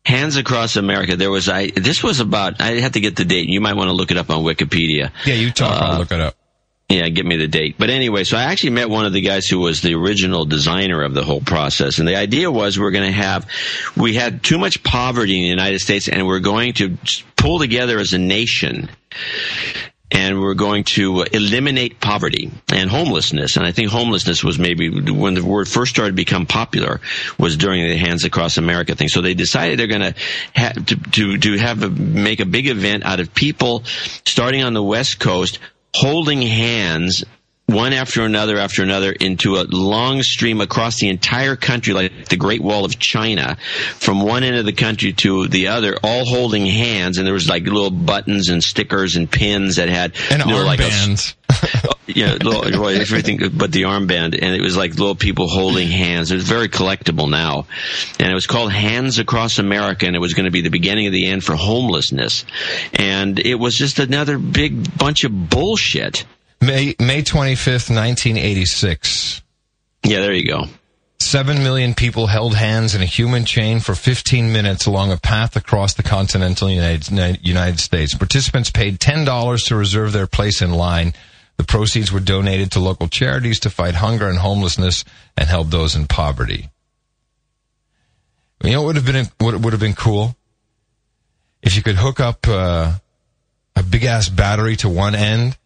Hands Across America. There was I. This was about. I have to get the date. You might want to look it up on Wikipedia. Yeah, you talk. I'll Uh, look it up. Yeah, give me the date. But anyway, so I actually met one of the guys who was the original designer of the whole process. And the idea was we're going to have, we had too much poverty in the United States and we're going to pull together as a nation and we're going to uh, eliminate poverty and homelessness. And I think homelessness was maybe when the word first started to become popular was during the Hands Across America thing. So they decided they're going to, to, to have a, make a big event out of people starting on the West Coast holding hands one after another after another into a long stream across the entire country like the Great Wall of China from one end of the country to the other all holding hands and there was like little buttons and stickers and pins that had And you know, like a- armbands. yeah, little, well, everything but the armband, and it was like little people holding hands. It was very collectible now, and it was called Hands Across America, and it was going to be the beginning of the end for homelessness, and it was just another big bunch of bullshit. May May 25th, 1986. Yeah, there you go. Seven million people held hands in a human chain for 15 minutes along a path across the continental United, United States. Participants paid $10 to reserve their place in line. The proceeds were donated to local charities to fight hunger and homelessness and help those in poverty. You know what would have been what would have been cool if you could hook up uh, a big ass battery to one end.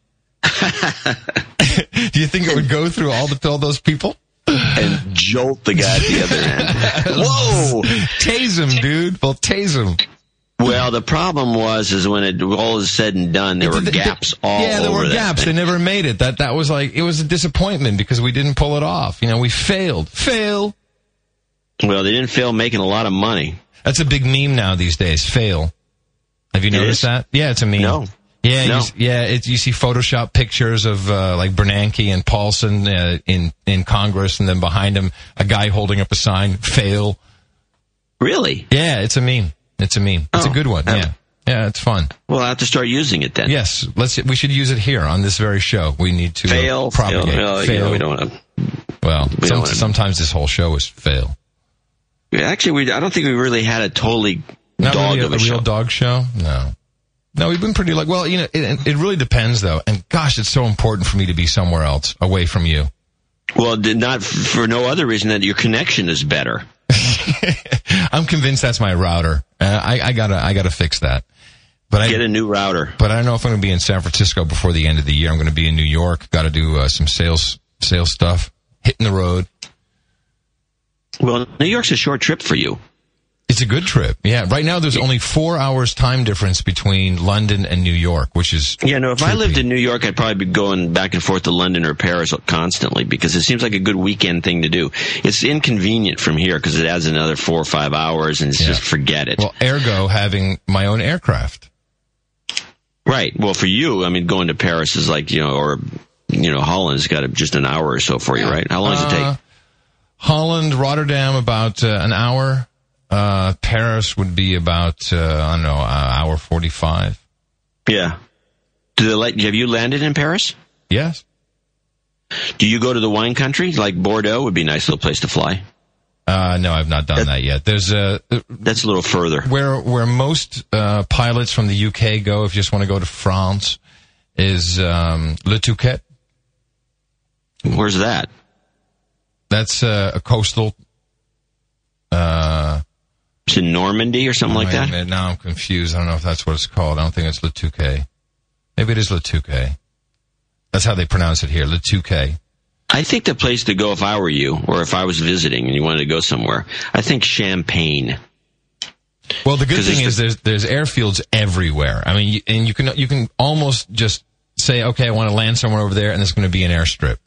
Do you think it would go through all the all those people? And jolt the guy at the other end. Whoa! Tase him, dude. Well, tase him. Well, the problem was, is when it all is said and done, there were Th- th- gaps all Yeah, there were gaps. thing. They never made it. That that was like it was a disappointment because we didn't pull it off. You know, we failed. Fail. Well, they didn't fail making a lot of money. That's a big meme now these days. Fail. Have you noticed that? Yeah, it's a meme. No. Yeah, No. You, yeah. It's, you see Photoshop pictures of uh, like Bernanke and Paulson uh, in in Congress, and then behind him a guy holding up a sign. Fail. Really? Yeah, it's a meme. It's a meme. It's a Oh. good one. Um, Yeah, yeah. It's fun. Well, I have to start using it then. Yes, let's. We should use it here on this very show. We need to uh, Fail, fail, propagate. no, you know, we don't want to. Well, We some, sometimes this whole show is fail. Actually, we, I don't think we really had a totally Not dog really a, of a, a real show. dog show. No. No, we've been pretty like, well, you know, it, it really depends though. And gosh, it's so important for me to be somewhere else away from you. Well, not for no other reason that your connection is better. I'm convinced that's my router. Uh, I, I gotta, I gotta fix that. But I Get a new router. but I don't know if I'm going to be in San Francisco before the end of the year. I'm going to be in New York. Got to do uh, some sales, sales stuff. Hitting the road. Well, New York's a short trip for you. It's a good trip. Yeah. Right now, there's only four hours time difference between London and New York, which is Yeah, no, if I lived in New York, I'd probably be going back and forth to London or Paris constantly because it seems like a good weekend thing to do. It's inconvenient from here because it adds another four or five hours and it's Yeah. just forget it. well, ergo having my own aircraft. right. Well, for you, I mean, going to Paris is like, you know, or, you know, Holland's got just an hour or so for you, right? How long does it Uh, take? Holland, Rotterdam, about uh, an hour. Uh, Paris would be about uh, I don't know, uh, hour forty-five. Yeah. Do they let, have you landed in Paris? Yes. Do you go to the wine country? Like Bordeaux would be a nice little place to fly. Uh, no, I've not done that yet. There's a That's a little further. where where most uh, pilots from the UK go if you just want to go to France is um, Le Touquet. Where's that? That's uh, a coastal. Uh, In Normandy or something like that? minute, now I'm confused. I don't know if that's what it's called. I don't think it's Le Touquet. Maybe it is Le Touquet. That's how they pronounce it here, Le Touquet. I think the place to go if I were you, or if I was visiting and you wanted to go somewhere, I think Champagne. Well, the good thing is there's there's airfields everywhere. I mean, you, and you can you can almost just say, okay, I want to land somewhere over there, and there's going to be an airstrip.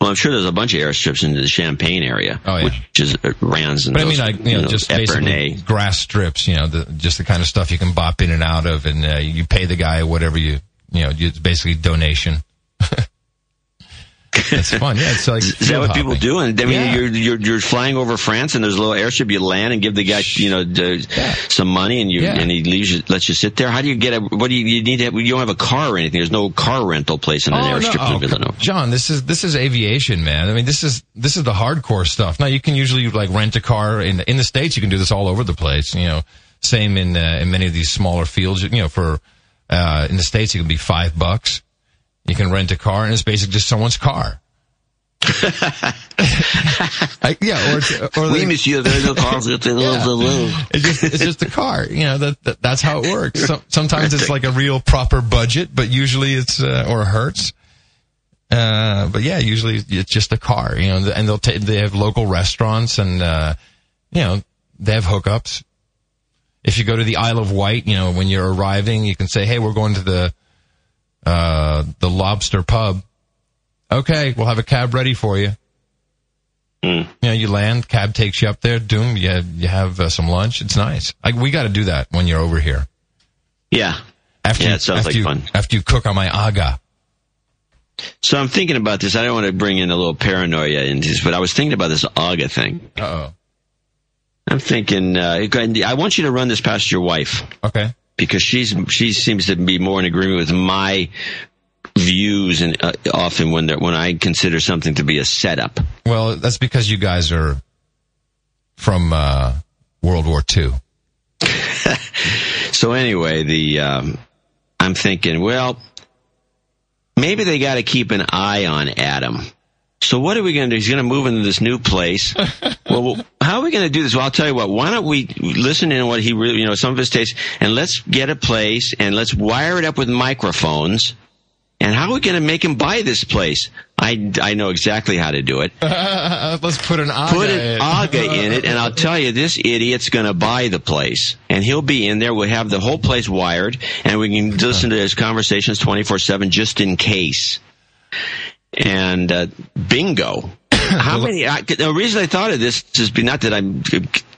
Well, I'm sure there's a bunch of airstrips in the Champagne area, Oh, yeah. which is uh, Reims and But I mean, like you know, just basically grass strips. You know, the, just the kind of stuff you can bop in and out of, and uh, you pay the guy whatever you you know. It's basically donation. it's fun. Yeah, it's like Is that what people do? And I mean, Yeah. you're, you're you're flying over France, and there's a little airstrip. You land and give the guy, you know, d- some money, and you Yeah. and he leaves you, lets you sit there. How do you get a? What do you, you need? To have, you don't have a car or anything. There's no car rental place in an Oh, no. airstrip Oh, in Villanova. John, this is this is aviation, man. I mean, this is this is the hardcore stuff. Now you can usually like rent a car in in the states. You can do this all over the place. You know, same in uh, in many of these smaller fields. You know, for uh, in the states, it can be five bucks. You can rent a car, and it's basically just someone's car. I, yeah, or it's, or Oui, they- monsieur, there's no cars. It's little- it's just it's just a car. You know that, that that's how it works. So, sometimes it's like a real proper budget, but usually it's uh, or a Hertz. Uh, but yeah, usually it's just a car. You know, and they'll ta- they have local restaurants and uh, you know they have hookups. If you go to the Isle of Wight, you know when you're arriving, you can say, "Hey, we're going to the uh, the Lobster Pub." Okay, we'll have a cab ready for you. You know, you land, cab takes you up there, doom, you, you have uh, some lunch. It's nice. Like, we got to do that when you're over here. Yeah. After Yeah, you, it sounds after like you, fun. After you cook on my aga. So I'm thinking about this. I don't want to bring in a little paranoia into this, but I was thinking about this AGA thing. Uh oh. I'm thinking, uh, I want you to run this past your wife Okay. Because she's she seems to be more in agreement with my views and uh, often when when I consider something to be a setup. Well, that's because you guys are from uh, World War II. So anyway, the um, I'm thinking, well, maybe they got to keep an eye on Adam. So what are we going to do? He's going to move into this new place. well, how are we going to do this? Well, I'll tell you what. Why don't we listen in what he really, you know, some of his tastes, and let's get a place and let's wire it up with microphones. And how are we going to make him buy this place? I, I know exactly how to do it. Let's put an aga Put an in. AGA in it, and I'll tell you, this idiot's going to buy the place, and he'll be in there. We'll have the whole place wired, and we can listen to his conversations twenty four seven, just in case. And uh, bingo. How many? I, the reason I thought of this is not that I'm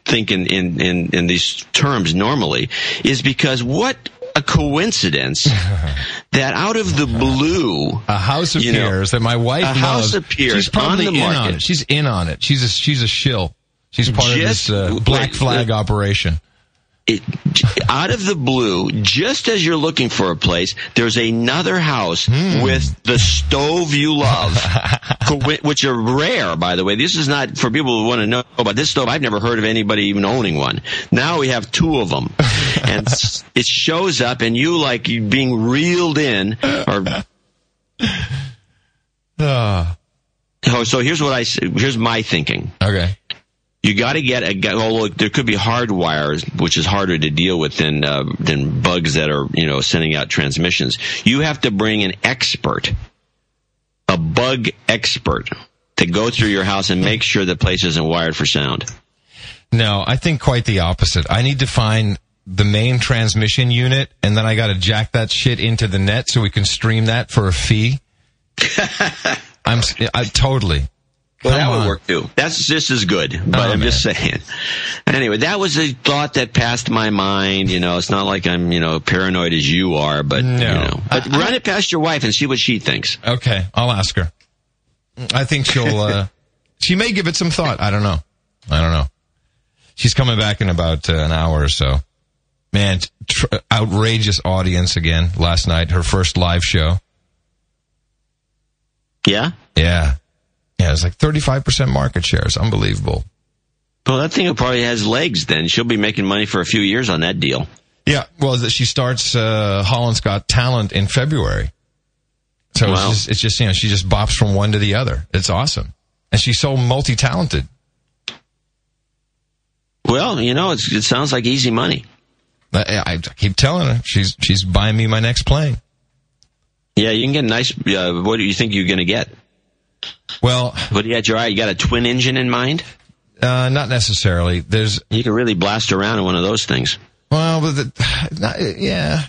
thinking in, in in these terms normally, is because what a coincidence that out of the blue. A house You know, appears that my wife a loves. house appears She's probably on the in on market. it. She's in on it. She's a, she's a shill. She's part Just- of this uh, black wait, flag operation. It, out of the blue, just as you're looking for a place, there's another house Hmm. with the stove you love, which are rare, by the way. This is not for people who want to know about this stove. I've never heard of anybody even owning one. Now we have two of them, and it shows up, and you like being reeled in, or oh, so here's what I here's my thinking. okay. You got to get a. Although there could be hard wires, which is harder to deal with than uh, than bugs that are you know sending out transmissions. You have to bring an expert, a bug expert, to go through your house and make sure the place isn't wired for sound. No, I think quite the opposite. I need to find the main transmission unit, and then I got to jack that shit into the net so we can stream that for a fee. I'm I, totally. Well, Come that would on. work too. That's just as good. But Oh, I'm just saying. Anyway, that was a thought that passed my mind. You know, it's not like I'm you know paranoid as you are, but No. you know, but I- run it past your wife and see what she thinks. Okay, I'll ask her. I think she'll. uh She may give it some thought. I don't know. I don't know. She's coming back in about uh, an hour or so. Man, tr- outrageous audience again last night. Her first live show. Yeah. Yeah, yeah. It's like thirty-five percent market share. It's unbelievable. Well, that thing probably has legs. Then she'll be making money for a few years on that deal. Yeah, well, she starts uh, Holland's Got Talent in February. So Wow. it's just it's just you know she just bops from one to the other. It's awesome, and she's so multi-talented. Well, you know, it's, it sounds like easy money. I, I keep telling her she's she's buying me my next plane. Yeah, you can get a nice. Uh, what do you think you're going to get? Well, What do you got your eye? You got a twin engine in mind? uh, not necessarily. There's You can really blast around in one of those things. well, but the, not, yeah.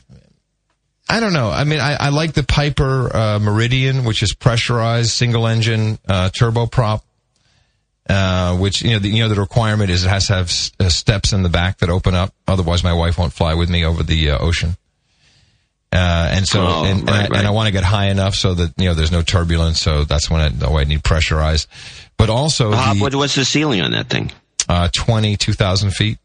I don't know. I mean, I, I like the Piper uh, Meridian, which is pressurized single engine uh, turboprop. Uh, which you know, the, you know, the requirement is it has to have s- uh, steps in the back that open up. Otherwise, my wife won't fly with me over the uh, ocean. Uh, and so, Oh, and, and, I, right. I want to get high enough so that you know there's no turbulence. So that's when I, oh, I need pressurized. But also How, the what, what's the ceiling on that thing? uh, twenty two thousand feet.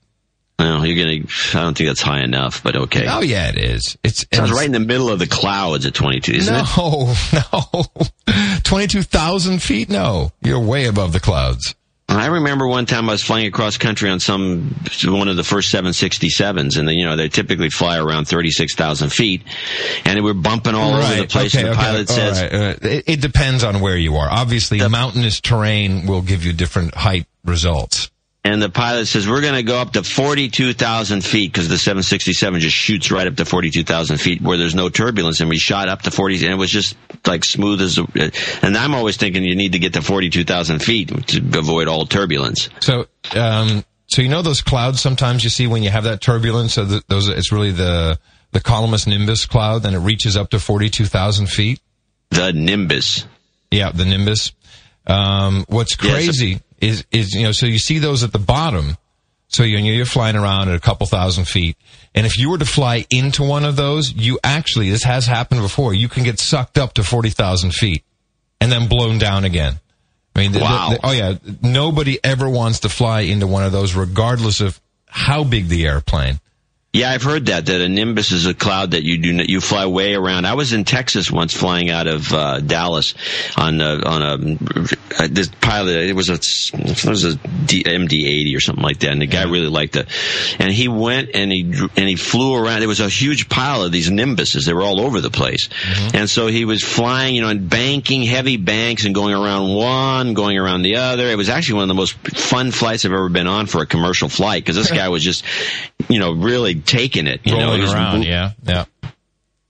Well, you're going to. I don't think that's high enough, but okay. Oh yeah, it is. It's Sounds it's- right in the middle of the clouds at 22, isn't it? No, no, twenty-two thousand feet. No, you're way above the clouds. I remember one time I was flying across country on some one of the first 767s, and then you know they typically fly around 36,000 feet, and they were bumping all over the place. and the pilot all says, right. Uh, it, it depends on where you are. Obviously, the, mountainous terrain will give you different height results. And the pilot says we're going to go up to 42,000 feet because the 767 just shoots right up to 42,000 feet where there's no turbulence, and we shot up to 40, and it was just like smooth as. A, and I'm always thinking you need to get to 42,000 feet to avoid all turbulence. So, um, so you know those clouds sometimes you see when you have that turbulence. So those, it's really the the cumulonimbus cloud, and it reaches up to forty-two thousand feet. The Nimbus. Yeah, the nimbus. Um, what's crazy is is you know so you see those at the bottom. So you you're flying around at a couple thousand feet, and if you were to fly into one of those, you actually this has happened before. You can get sucked up to forty thousand feet, and then blown down again. I mean, the- the- the- oh yeah, nobody ever wants to fly into one of those, regardless of how big the airplane. Yeah, I've heard that that a nimbus is a cloud that you do you fly way around. I was in Texas once, flying out of uh, Dallas on a, on a uh, this pilot. It was a it was a D, MD-80 or something like that, and the guy really liked it. And he went and he and he flew around. There was a huge pile of these nimbuses. They were all over the place, and so he was flying, you know, and banking heavy banks and going around one, going around the other. It was actually one of the most fun flights I've ever been on for a commercial flight because this guy was just, you know, really taking it. You know, Rolling was around, yeah, yeah.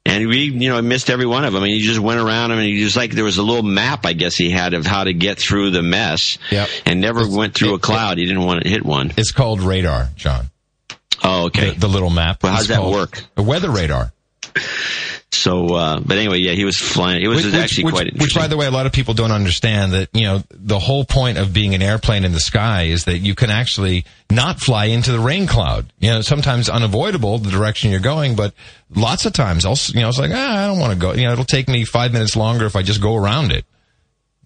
and we, you know, missed every one of them. I mean, he just went around them, and he just like there was a little map, I guess he had of how to get through the mess. Yep. And never went through a it- cloud. He didn't want to hit one. It's called radar, John. Oh, okay. The, the little map. Well, how's It's that work? A weather radar. So, uh, but anyway, yeah, he was flying. It was Which, actually which, quite which, by the way, a lot of people don't understand that, you know, the whole point of being an airplane in the sky is that you can actually not fly into the rain cloud. You know, sometimes unavoidable the direction you're going, but lots of times I'll, you know, it's like, ah, I don't want to go. You know, it'll take me five minutes longer if I just go around it.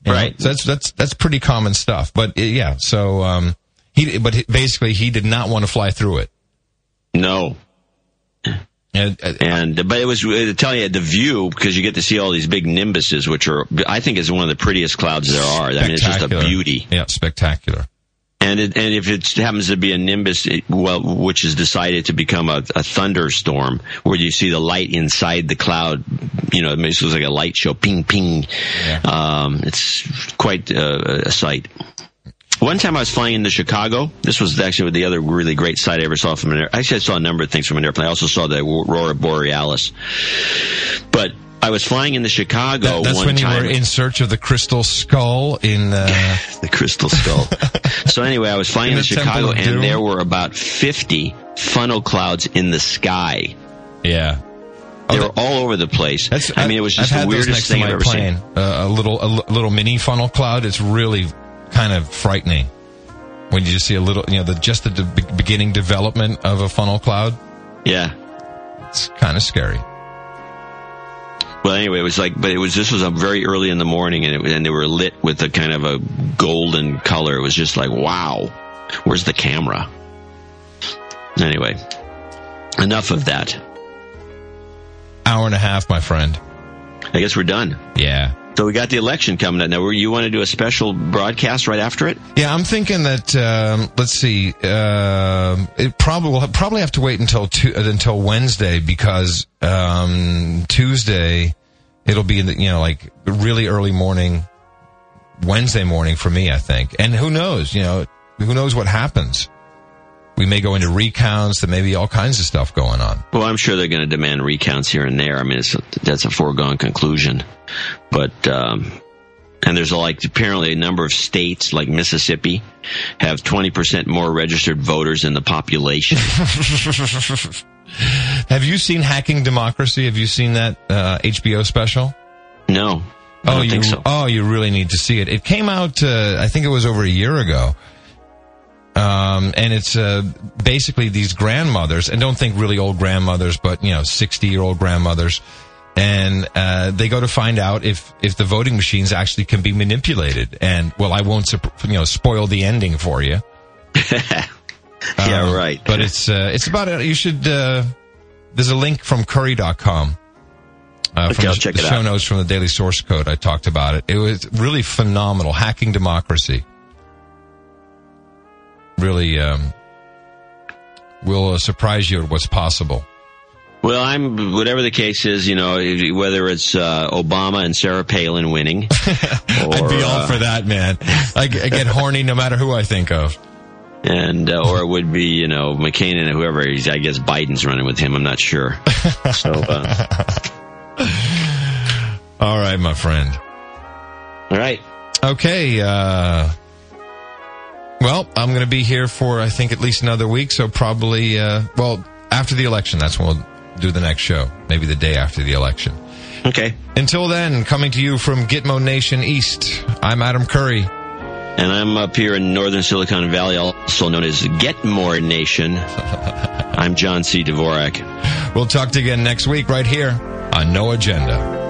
You know, Right. So that's, that's, that's pretty common stuff. But uh, yeah, so, um, he, but basically he did not want to fly through it. No. And, uh, And but it was uh, tell you the view because you get to see all these big nimbuses, which are I think is one of the prettiest clouds there are. I mean, it's just a beauty. Yeah, spectacular. And it, and if it happens to be a nimbus, it, well, which is decided to become a, a thunderstorm, where you see the light inside the cloud, you know, it makes it look like a light show, ping ping. Um, it's quite uh, a sight. One time I was flying into Chicago. This was actually the other really great sight I ever saw from an air. Actually, I saw a number of things from an airplane. I also saw the aurora borealis. But I was flying into Chicago That- that's when you time. were in search of the crystal skull in. Uh, the crystal skull. so anyway, I was flying In into Chicago, and there were about fifty funnel clouds in the sky. yeah. They were all over the place. That's, I mean, it was just I've the weirdest thing my I've ever plane. seen. Uh, a little, a little mini funnel cloud. It's really kind of frightening when you just see a little, you know, the just the de- beginning development of a funnel cloud. Yeah. It's kind of scary. Well, anyway, it was like, but it was this was a very early in the morning, and it, and they were lit with a kind of a golden color. It was just like, wow, where's the camera? Anyway, enough of that. Hour and a half, my friend. I guess we're done. Yeah. So we got the election coming up now. You want to do a special broadcast right after it? Yeah, I'm thinking that um, let's see. Um, it probably will probably have to wait until tu- uh, until Wednesday because um, Tuesday it'll be in the, you know like really early morning Wednesday morning for me, I think. And who knows? You know, who knows what happens? We may go into recounts. There may be all kinds of stuff going on. Well, I'm sure they're going to demand recounts here and there. I mean, it's, that's a foregone conclusion. But um, and there's like apparently a number of states like Mississippi have 20% more registered voters in the population. Have you seen Hacking Democracy? Have you seen that uh, HBO special? no, oh, you think so. oh, you really need to see it. It came out, uh, I think it was over a year ago. Um, and it's uh, basically these grandmothers, and don't think really old grandmothers, but you know, sixty-year-old grandmothers, and uh, they go to find out if if the voting machines actually can be manipulated. And well, I won't you know spoil the ending for you. yeah, Um, right. But it's uh, it's about it. You should. Uh, there's a link from Curry.com. Uh, Okay, from I'll the, check the it show out. notes from the Daily Source Code. I talked about it. It was really phenomenal. Hacking democracy. Really um, will uh, surprise you at what's possible. well, I'm whatever the case is, you know, whether it's uh, Obama and Sarah Palin winning, or, I'd be all uh, for that, man. I get horny no matter who I think of. and uh, or it would be you know McCain and whoever. He's, I guess Biden's running with him. I'm not sure. So. Uh, All right, my friend. all right. Okay. Well, I'm going to be here for I think at least another week. So probably, uh, well, after the election, that's when we'll do the next show. Maybe the day after the election. Okay. Until then, coming to you from Gitmo Nation East, I'm Adam Curry. And I'm up here in northern Silicon Valley, also known as Gitmo Nation. I'm John C. Dvorak. We'll talk to you again next week right here on No Agenda.